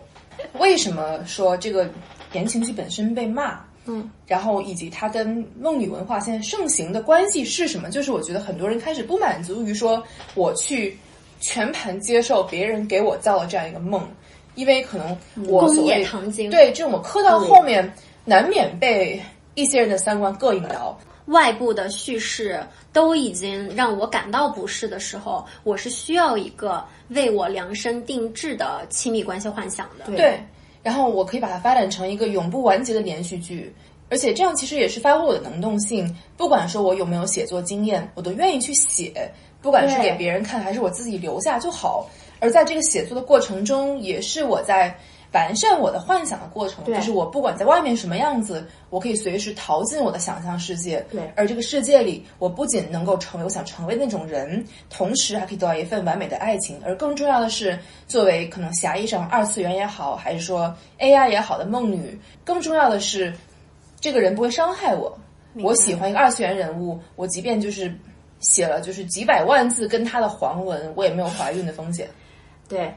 为什么说这个言情剧本身被骂？嗯，然后以及它跟梦女文化现在盛行的关系是什么？就是我觉得很多人开始不满足于说我去全盘接受别人给我造了这样一个梦，因为可能我工业糖精对这种我磕到后面难免被一些人的三观膈应到。外部的叙事都已经让我感到不适的时候，我是需要一个为我量身定制的亲密关系幻想的。对，然后我可以把它发展成一个永不完结的连续剧，而且这样其实也是发挥我的能动性。不管说我有没有写作经验，我都愿意去写，不管是给别人看还是我自己留下就好。而在这个写作的过程中，也是我在。完善我的幻想的过程，就是我不管在外面什么样子，我可以随时逃进我的想象世界。对，而这个世界里，我不仅能够成为我想成为那种人，同时还可以得到一份完美的爱情。而更重要的是，作为可能狭义上二次元也好，还是说 AI 也好的梦女，更重要的是，这个人不会伤害我。我喜欢一个二次元人物，我即便就是写了就是几百万字跟他的黄文，我也没有怀孕的风险。对。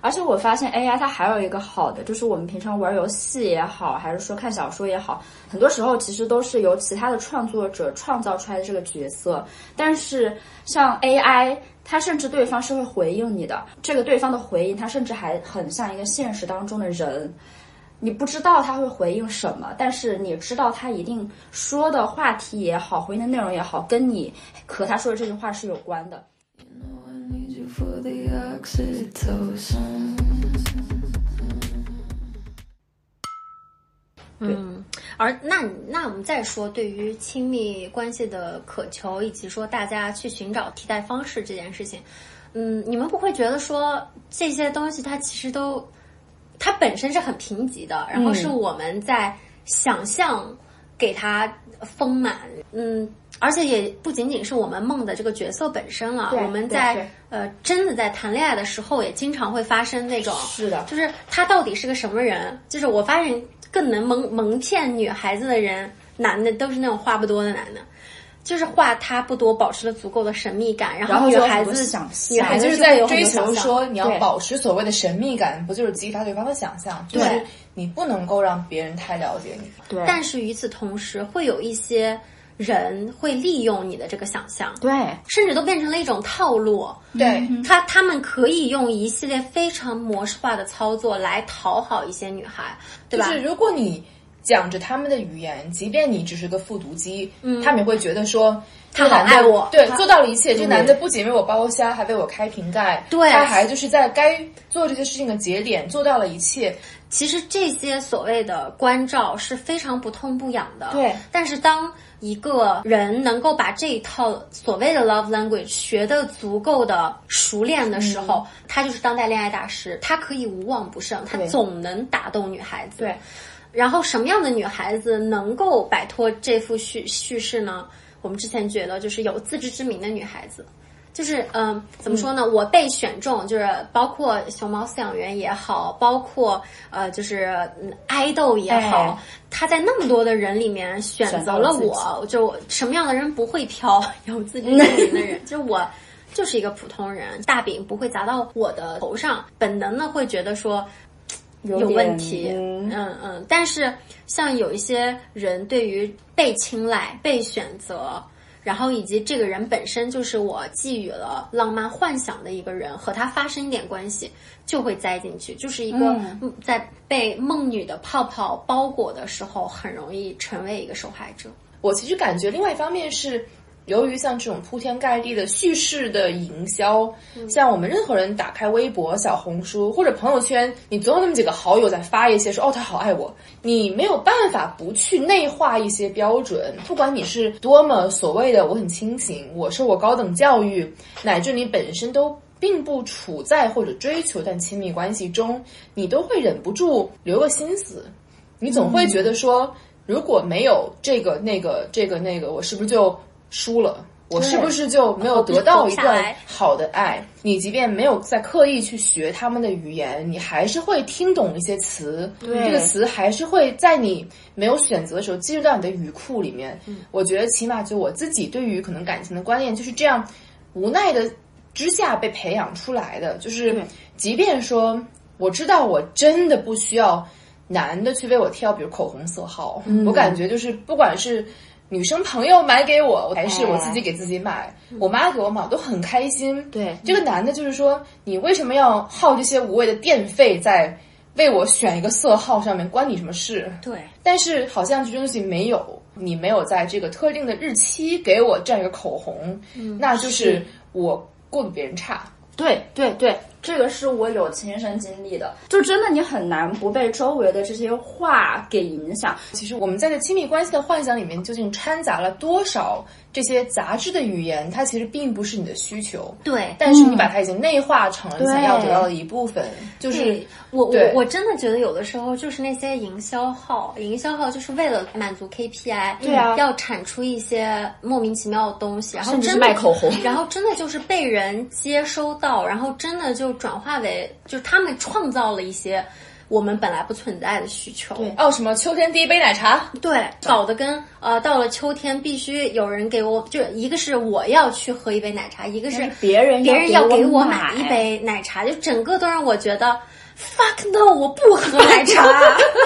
而且我发现 AI 它还有一个好的，就是我们平常玩游戏也好，还是说看小说也好，很多时候其实都是由其他的创作者创造出来的这个角色。但是像 AI，它甚至对方是会回应你的，这个对方的回应，它甚至还很像一个现实当中的人。你不知道他会回应什么，但是你知道他一定说的话题也好，回应的内容也好，跟你和他说的这句话是有关的。嗯，而那那我们再说对于亲密关系的渴求，以及说大家去寻找替代方式这件事情，嗯，你们不会觉得说这些东西它其实都它本身是很贫瘠的，然后是我们在想象给它丰满，嗯。而且也不仅仅是我们梦的这个角色本身了，我们在呃真的在谈恋爱的时候，也经常会发生那种，是的，就是他到底是个什么人？就是我发现更能蒙蒙骗女孩子的人，男的都是那种话不多的男的，就是话他不多，保持了足够的神秘感，然后女孩子想，女孩子就是在追求说你要保持所谓的神秘感，不就是激发对方的想象？就是你不能够让别人太了解你。对，但是与此同时，会有一些。人会利用你的这个想象，对，甚至都变成了一种套路。对他，他们可以用一系列非常模式化的操作来讨好一些女孩，对吧？就是如果你讲着他们的语言，即便你只是个复读机，嗯，他们也会觉得说他好爱我，对，做到了一切。这男的不仅为我剥虾，还为我开瓶盖，对，他还就是在该做这些事情的节点做到了一切。其实这些所谓的关照是非常不痛不痒的，对。但是当一个人能够把这一套所谓的 love language 学得足够的熟练的时候，他就是当代恋爱大师，他可以无往不胜，他总能打动女孩子。对，然后什么样的女孩子能够摆脱这副叙叙事呢？我们之前觉得就是有自知之明的女孩子。就是嗯，怎么说呢？我被选中，就是包括熊猫饲养员也好，包括呃，就是爱豆也好，他在那么多的人里面选择了我，就什么样的人不会挑？有自知之明的人，就我就是一个普通人，大饼不会砸到我的头上，本能的会觉得说有问题，嗯嗯。但是像有一些人，对于被青睐、被选择。然后以及这个人本身就是我寄予了浪漫幻想的一个人，和他发生一点关系就会栽进去，就是一个在被梦女的泡泡包裹的时候，很容易成为一个受害者。我其实感觉另外一方面是。由于像这种铺天盖地的叙事的营销，像我们任何人打开微博、小红书或者朋友圈，你总有那么几个好友在发一些说哦他好爱我，你没有办法不去内化一些标准。不管你是多么所谓的我很清醒，我受过高等教育，乃至你本身都并不处在或者追求但亲密关系中，你都会忍不住留个心思。你总会觉得说，如果没有这个那个这个那个，我是不是就？输了，我是不是就没有得到一段好的爱？你即便没有在刻意去学他们的语言，你还是会听懂一些词。这个词还是会在你没有选择的时候进入到你的语库里面。我觉得起码就我自己对于可能感情的观念就是这样，无奈的之下被培养出来的。就是即便说我知道我真的不需要男的去为我挑，比如口红色号，我感觉就是不管是女生朋友买给我，还是我自己给自己买，我妈给我买，我都很开心。对，这个男的就是说，你为什么要耗这些无谓的电费在为我选一个色号上面？关你什么事？对，但是好像这东西没有，你没有在这个特定的日期给我这样一个口红，那就是我过比别人差。对对对。这个是我有亲身经历的，就真的你很难不被周围的这些话给影响。其实我们在这亲密关系的幻想里面，究竟掺杂了多少这些杂志的语言？它其实并不是你的需求，对。但是你把它已经内化成了你想要得到的一部分。就是我我我真的觉得有的时候就是那些营销号，营销号就是为了满足 KPI，对啊，要产出一些莫名其妙的东西，然后真的卖口红，然后真的就是被人接收到，然后真的就。转化为就是他们创造了一些我们本来不存在的需求。对哦，什么秋天第一杯奶茶？对，搞得跟呃到了秋天必须有人给我，就一个是我要去喝一杯奶茶，一个是别人别人要给我买一杯奶茶，就整个都让我觉得 fuck no，我不喝奶茶，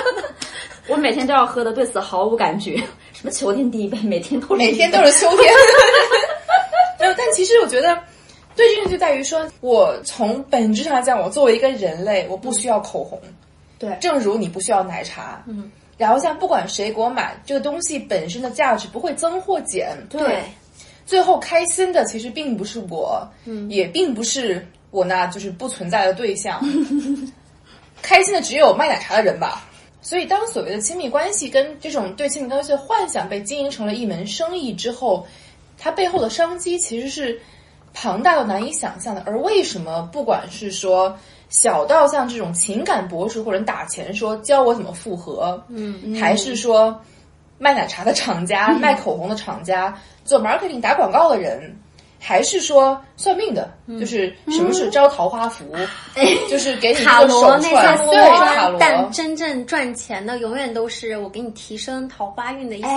我每天都要喝的，对此毫无感觉。什么秋天第一杯，每天都每天都是秋天。没有，但其实我觉得。对，这个就在于说，我从本质上来讲，我作为一个人类，我不需要口红，对，正如你不需要奶茶，嗯，然后像不管谁给我买这个东西本身的价值不会增或减，对，最后开心的其实并不是我，嗯，也并不是我那就是不存在的对象，开心的只有卖奶茶的人吧。所以，当所谓的亲密关系跟这种对亲密关系的幻想被经营成了一门生意之后，它背后的商机其实是。庞大到难以想象的，而为什么不管是说小到像这种情感博主或者打钱说教我怎么复合，嗯，还是说卖奶茶的厂家、卖口红的厂家、做 marketing 打广告的人。还是说算命的，就是什么是招桃花符，就是给你塔罗那些对塔罗。但真正赚钱的，永远都是我给你提升桃花运的一些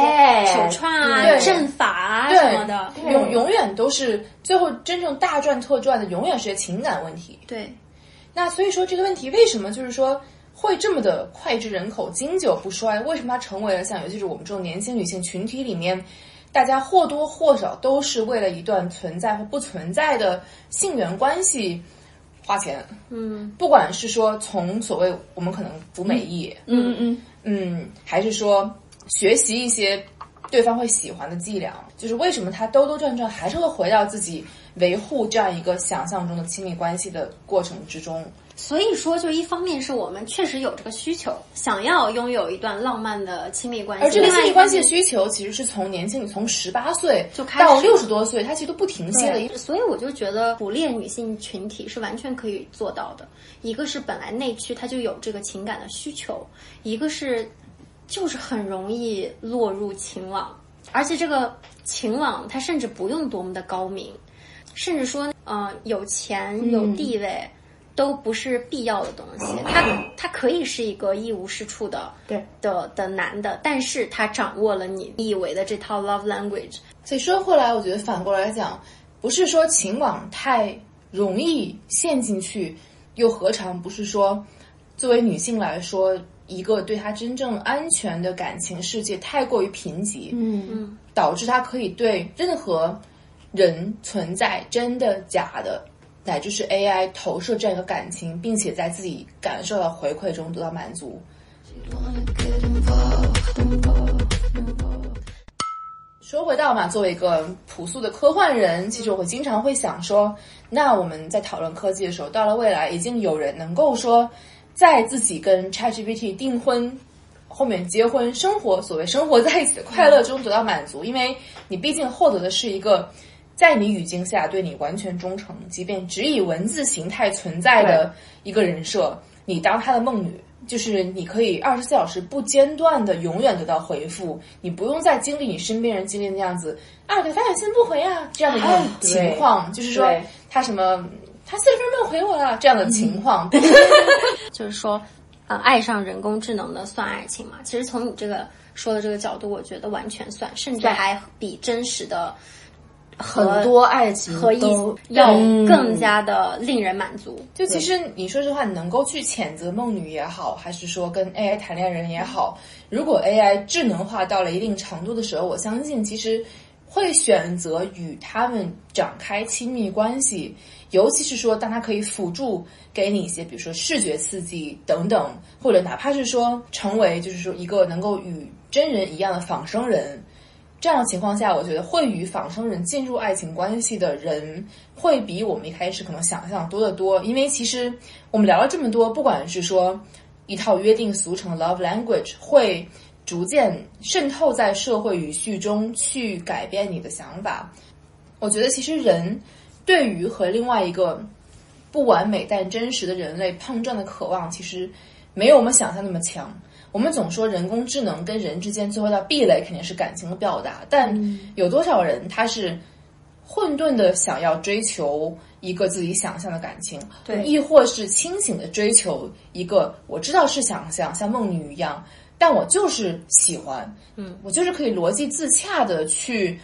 手串啊、阵法啊什么的。永永远都是最后真正大赚特赚的，永远是情感问题。对，那所以说这个问题为什么就是说会这么的脍炙人口、经久不衰？为什么它成为了像尤其是我们这种年轻女性群体里面？大家或多或少都是为了一段存在或不存在的性缘关系花钱，嗯，不管是说从所谓我们可能服美役，嗯嗯嗯，还是说学习一些对方会喜欢的伎俩，就是为什么他兜兜转转还是会回到自己维护这样一个想象中的亲密关系的过程之中。所以说，就一方面是我们确实有这个需求，想要拥有一段浪漫的亲密关系。而这个亲密关系的需求，其实是从年轻，从十八岁就开始到六十多岁，它其实都不停歇的。所以我就觉得，捕猎女性群体是完全可以做到的。一个是本来内驱，他就有这个情感的需求；一个是就是很容易落入情网，而且这个情网它甚至不用多么的高明，甚至说，呃，有钱有地位。都不是必要的东西，他他可以是一个一无是处的对的的男的，但是他掌握了你以为的这套 love language。所以说回来，我觉得反过来讲，不是说情网太容易陷进去，又何尝不是说，作为女性来说，一个对她真正安全的感情世界太过于贫瘠，嗯嗯，导致她可以对任何人存在真的假的。乃至是 AI 投射这样一个感情，并且在自己感受到回馈中得到满足。说回到嘛，作为一个朴素的科幻人，其实我会经常会想说，那我们在讨论科技的时候，到了未来，已经有人能够说，在自己跟 ChatGPT 订婚、后面结婚、生活，所谓生活在一起的快乐中得到满足，因为你毕竟获得的是一个。在你语境下对你完全忠诚，即便只以文字形态存在的一个人设，你当他的梦女，就是你可以二十四小时不间断的永远得到回复，你不用再经历你身边人经历那样子啊，给发短信不回啊这样的情况，就是说他什么他四十分钟没有回我了这样的情况，就是说，呃，爱上人工智能的算爱情吗？其实从你这个说的这个角度，我觉得完全算，甚至还比真实的。很多爱情和都要更加的令人满足。就其实你说实话，你能够去谴责梦女也好，还是说跟 AI 谈恋爱人也好，如果 AI 智能化到了一定程度的时候，我相信其实会选择与他们展开亲密关系，尤其是说当它可以辅助给你一些，比如说视觉刺激等等，或者哪怕是说成为就是说一个能够与真人一样的仿生人。这样的情况下，我觉得会与仿生人进入爱情关系的人，会比我们一开始可能想象多得多。因为其实我们聊了这么多，不管是说一套约定俗成的 love language，会逐渐渗透在社会语序中去改变你的想法。我觉得其实人对于和另外一个不完美但真实的人类碰撞的渴望，其实没有我们想象那么强。我们总说人工智能跟人之间最后的壁垒肯定是感情的表达，但有多少人他是混沌的想要追求一个自己想象的感情，对，亦或是清醒的追求一个我知道是想象，像梦女一样，但我就是喜欢，嗯，我就是可以逻辑自洽的去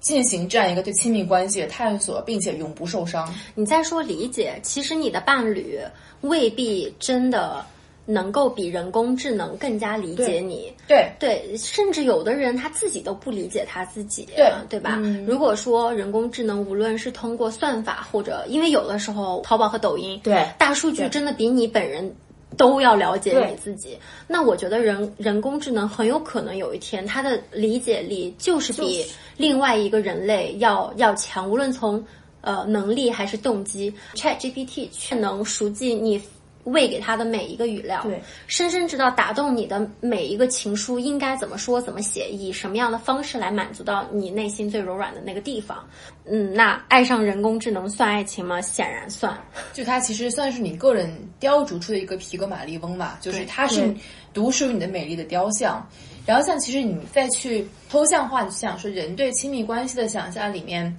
进行这样一个对亲密关系的探索，并且永不受伤。你在说理解，其实你的伴侣未必真的。能够比人工智能更加理解你，对。对，甚至有的人他自己都不理解他自己，对。对吧？如果说人工智能无论是通过算法，或者因为有的时候淘宝和抖音，对。大数据真的比你本人都要了解你自己，那我觉得人人工智能很有可能有一天它的理解力就是比另外一个人类要要强，无论从呃能力还是动机，Chat GPT 却能熟记你。喂给他的每一个语料，对，深深知道打动你的每一个情书应该怎么说，怎么写，以什么样的方式来满足到你内心最柔软的那个地方。嗯，那爱上人工智能算爱情吗？显然算。就它其实算是你个人雕琢出的一个皮革马利翁吧，就是它是独属于你的美丽的雕像。然后像其实你再去抽象化，你想说人对亲密关系的想象里面，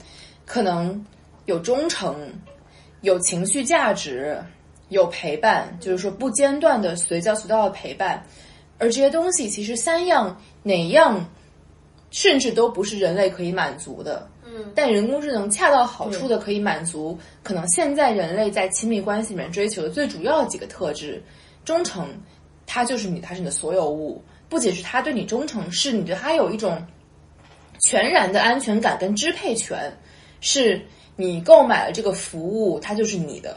可能有忠诚，有情绪价值。有陪伴，就是说不间断的随叫随到的陪伴，而这些东西其实三样哪样，甚至都不是人类可以满足的。嗯，但人工智能恰到好处的可以满足可能现在人类在亲密关系里面追求的最主要的几个特质：忠诚，它就是你，它是你的所有物。不仅是他对你忠诚，是你对他有一种全然的安全感跟支配权，是你购买了这个服务，它就是你的。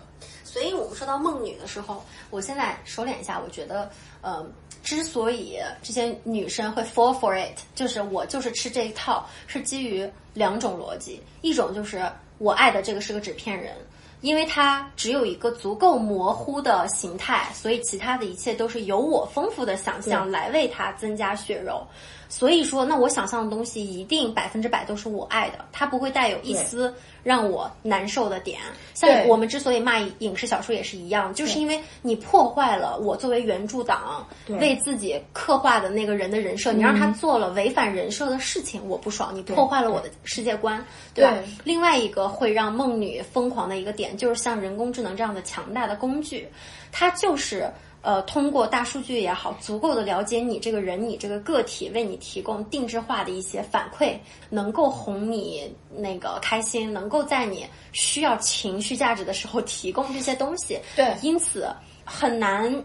所以我们说到梦女的时候，我现在收敛一下，我觉得，呃，之所以这些女生会 fall for it，就是我就是吃这一套，是基于两种逻辑，一种就是我爱的这个是个纸片人，因为它只有一个足够模糊的形态，所以其他的一切都是由我丰富的想象来为它增加血肉。所以说，那我想象的东西一定百分之百都是我爱的，它不会带有一丝让我难受的点。像我们之所以骂影视小说也是一样，就是因为你破坏了我作为原著党为自己刻画的那个人的人设，你让他做了违反人设的事情，我不爽。你破坏了我的世界观，对吧？另外一个会让梦女疯狂的一个点，就是像人工智能这样的强大的工具，它就是。呃，通过大数据也好，足够的了解你这个人，你这个个体，为你提供定制化的一些反馈，能够哄你那个开心，能够在你需要情绪价值的时候 提供这些东西。对，因此很难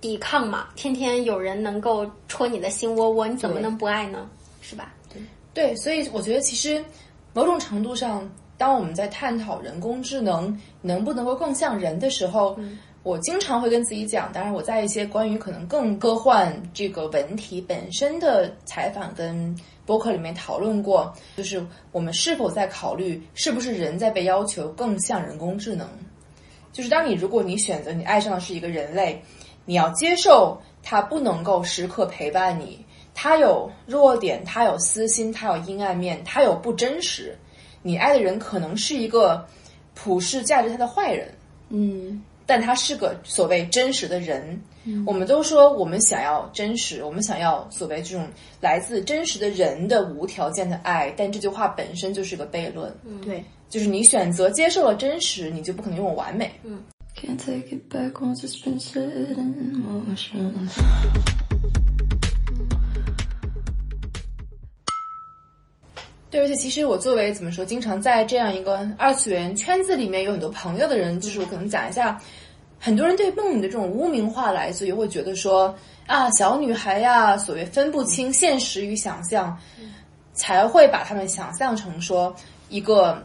抵抗嘛。天天有人能够戳你的心窝窝，你怎么能不爱呢？是吧？对，对，所以我觉得其实某种程度上，当我们在探讨人工智能能不能够更像人的时候。我经常会跟自己讲，当然我在一些关于可能更科幻这个文体本身的采访跟播客里面讨论过，就是我们是否在考虑是不是人在被要求更像人工智能？就是当你如果你选择你爱上的是一个人类，你要接受他不能够时刻陪伴你，他有弱点，他有私心，他有阴暗面，他有不真实。你爱的人可能是一个普世价值下的坏人，嗯。但他是个所谓真实的人，我们都说我们想要真实，我们想要所谓这种来自真实的人的无条件的爱，但这句话本身就是个悖论。对，就是你选择接受了真实，你就不可能拥有完美。嗯。对，而且其实我作为怎么说，经常在这样一个二次元圈子里面有很多朋友的人，就是我可能讲一下，很多人对梦女的这种污名化来自于会觉得说啊，小女孩呀，所谓分不清现实与想象，才会把他们想象成说一个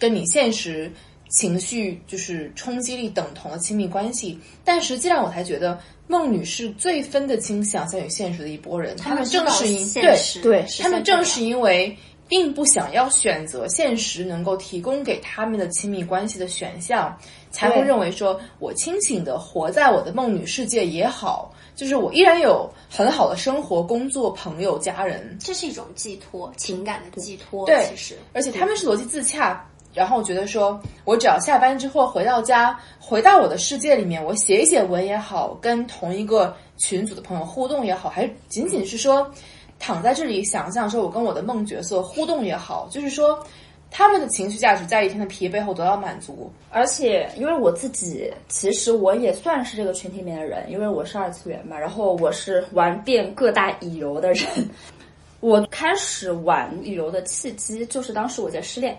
跟你现实情绪就是冲击力等同的亲密关系。但实际上，我才觉得梦女是最分得清想象与现实的一波人。他们正是因对对，他们正是因为。并不想要选择现实能够提供给他们的亲密关系的选项，才会认为说我清醒的活在我的梦女世界也好，就是我依然有很好的生活、工作、朋友、家人，这是一种寄托，情感的寄托。对，其实而且他们是逻辑自洽，然后觉得说我只要下班之后回到家，回到我的世界里面，我写一写文也好，跟同一个群组的朋友互动也好，还仅仅是说。躺在这里想象说，我跟我的梦角色互动也好，就是说，他们的情绪价值在一天的疲惫后得到满足。而且，因为我自己其实我也算是这个群体里面的人，因为我是二次元嘛，然后我是玩遍各大乙游的人。我开始玩乙游的契机就是当时我在失恋。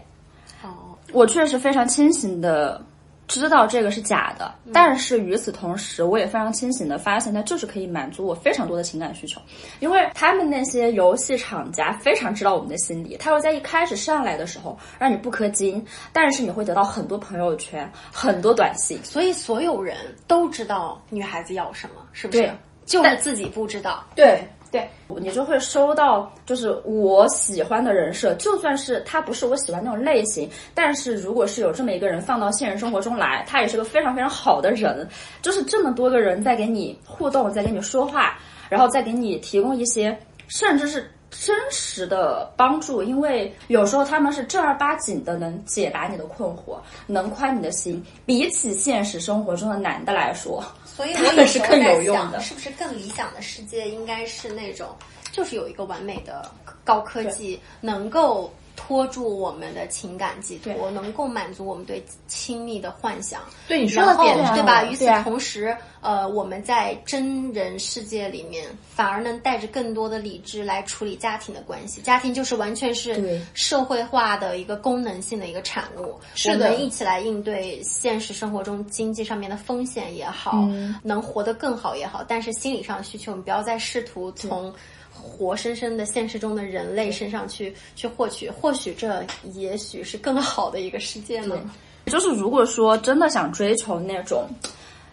哦，我确实非常清醒的。知道这个是假的，但是与此同时，我也非常清醒的发现，它就是可以满足我非常多的情感需求，因为他们那些游戏厂家非常知道我们的心理，他会在一开始上来的时候让你不氪金，但是你会得到很多朋友圈、很多短信，所以所有人都知道女孩子要什么，是不是？就是自己不知道。对。对你就会收到，就是我喜欢的人设，就算是他不是我喜欢那种类型，但是如果是有这么一个人放到现实生活中来，他也是个非常非常好的人，就是这么多个人在给你互动，在跟你说话，然后再给你提供一些甚至是真实的帮助，因为有时候他们是正儿八经的能解答你的困惑，能宽你的心，比起现实生活中的男的来说。所以我也是更有用的，是不是更理想的世界应该是那种，就是有一个完美的高科技能够。托住我们的情感寄托，能够满足我们对亲密的幻想。对你说的点对吧？与此同时，呃，我们在真人世界里面反而能带着更多的理智来处理家庭的关系。家庭就是完全是社会化的一个功能性的一个产物。是的，一起来应对现实生活中经济上面的风险也好，能活得更好也好。但是心理上的需求，你不要再试图从。活生生的现实中的人类身上去去获取，或许这也许是更好的一个世界呢。就是如果说真的想追求那种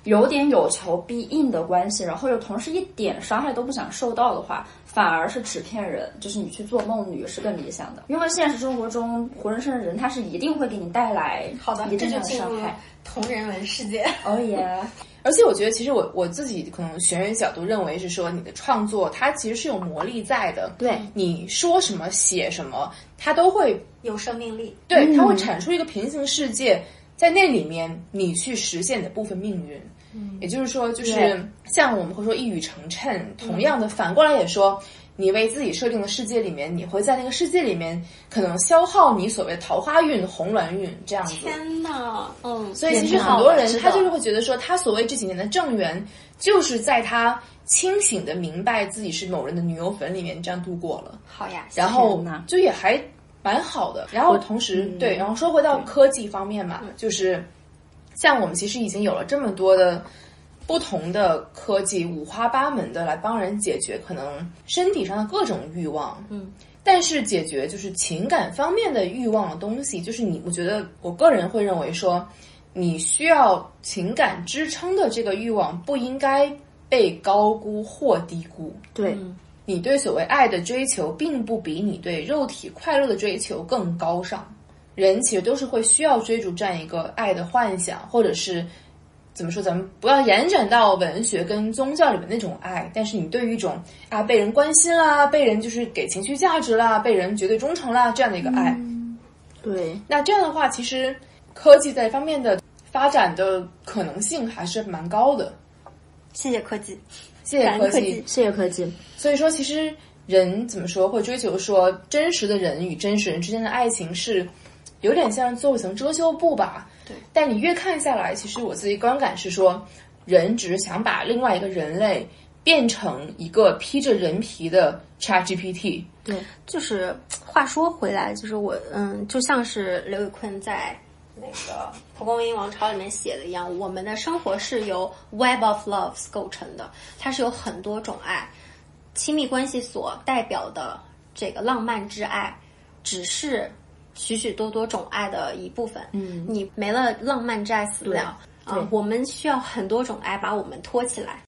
有点有求必应的关系，然后又同时一点伤害都不想受到的话，反而是纸片人，就是你去做梦女是更理想的。因为现实生活中活生生的人，他是一定会给你带来好的一定的伤害。同人文世界，哦耶！而且我觉得，其实我我自己可能学员角度认为是说，你的创作它其实是有魔力在的。对，你说什么写什么，它都会有生命力。对，它会产出一个平行世界，在那里面你去实现你的部分命运。嗯，也就是说，就是像我们会说一语成谶，同样的反过来也说。你为自己设定的世界里面，你会在那个世界里面可能消耗你所谓桃花运、红鸾运这样子。天呐，嗯，所以其实很多人他就是会觉得说，他所谓这几年的正缘，就是在他清醒的明白自己是某人的女友粉里面这样度过了。好呀，然后就也还蛮好的。然后同时对，然后说回到科技方面嘛，就是像我们其实已经有了这么多的。不同的科技五花八门的来帮人解决可能身体上的各种欲望，嗯，但是解决就是情感方面的欲望的东西，就是你，我觉得我个人会认为说，你需要情感支撑的这个欲望不应该被高估或低估。对，你对所谓爱的追求，并不比你对肉体快乐的追求更高尚。人其实都是会需要追逐这样一个爱的幻想，或者是。怎么说？咱们不要延展到文学跟宗教里面那种爱，但是你对于一种啊被人关心啦，被人就是给情绪价值啦，被人绝对忠诚啦这样的一个爱，对。那这样的话，其实科技在方面的发展的可能性还是蛮高的。谢谢科技，谢谢科技，谢谢科技。所以说，其实人怎么说会追求说真实的人与真实人之间的爱情是有点像做一层遮羞布吧。但你越看下来，其实我自己观感是说，人只是想把另外一个人类变成一个披着人皮的 Chat GPT。对，就是话说回来，就是我嗯，就像是刘宇坤在那个《蒲公英王朝》里面写的一样，我们的生活是由 Web of Loves 构成的，它是有很多种爱，亲密关系所代表的这个浪漫之爱，只是许许多多种爱的一部分。嗯，你没了浪漫之爱死不了啊！我们需要很多种爱把我们托起来。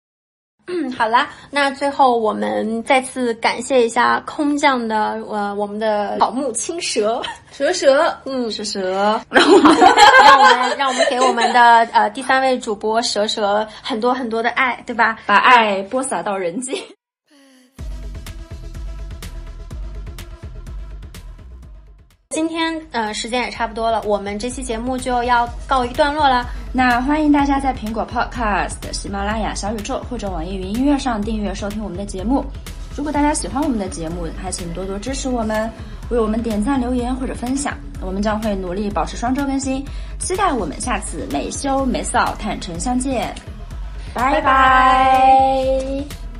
嗯，好啦，那最后我们再次感谢一下空降的呃我们的草木青蛇蛇蛇，嗯蛇蛇，让我们让我们让我们给我们的呃第三位主播蛇蛇很多很多的爱，对吧？把爱播撒到人间。今天呃时间也差不多了，我们这期节目就要告一段落了。那欢迎大家在苹果 Podcast、喜马拉雅、小宇宙或者网易云音乐上订阅收听我们的节目。如果大家喜欢我们的节目，还请多多支持我们，为我们点赞、留言或者分享。我们将会努力保持双周更新，期待我们下次没羞没臊坦诚相见。拜拜。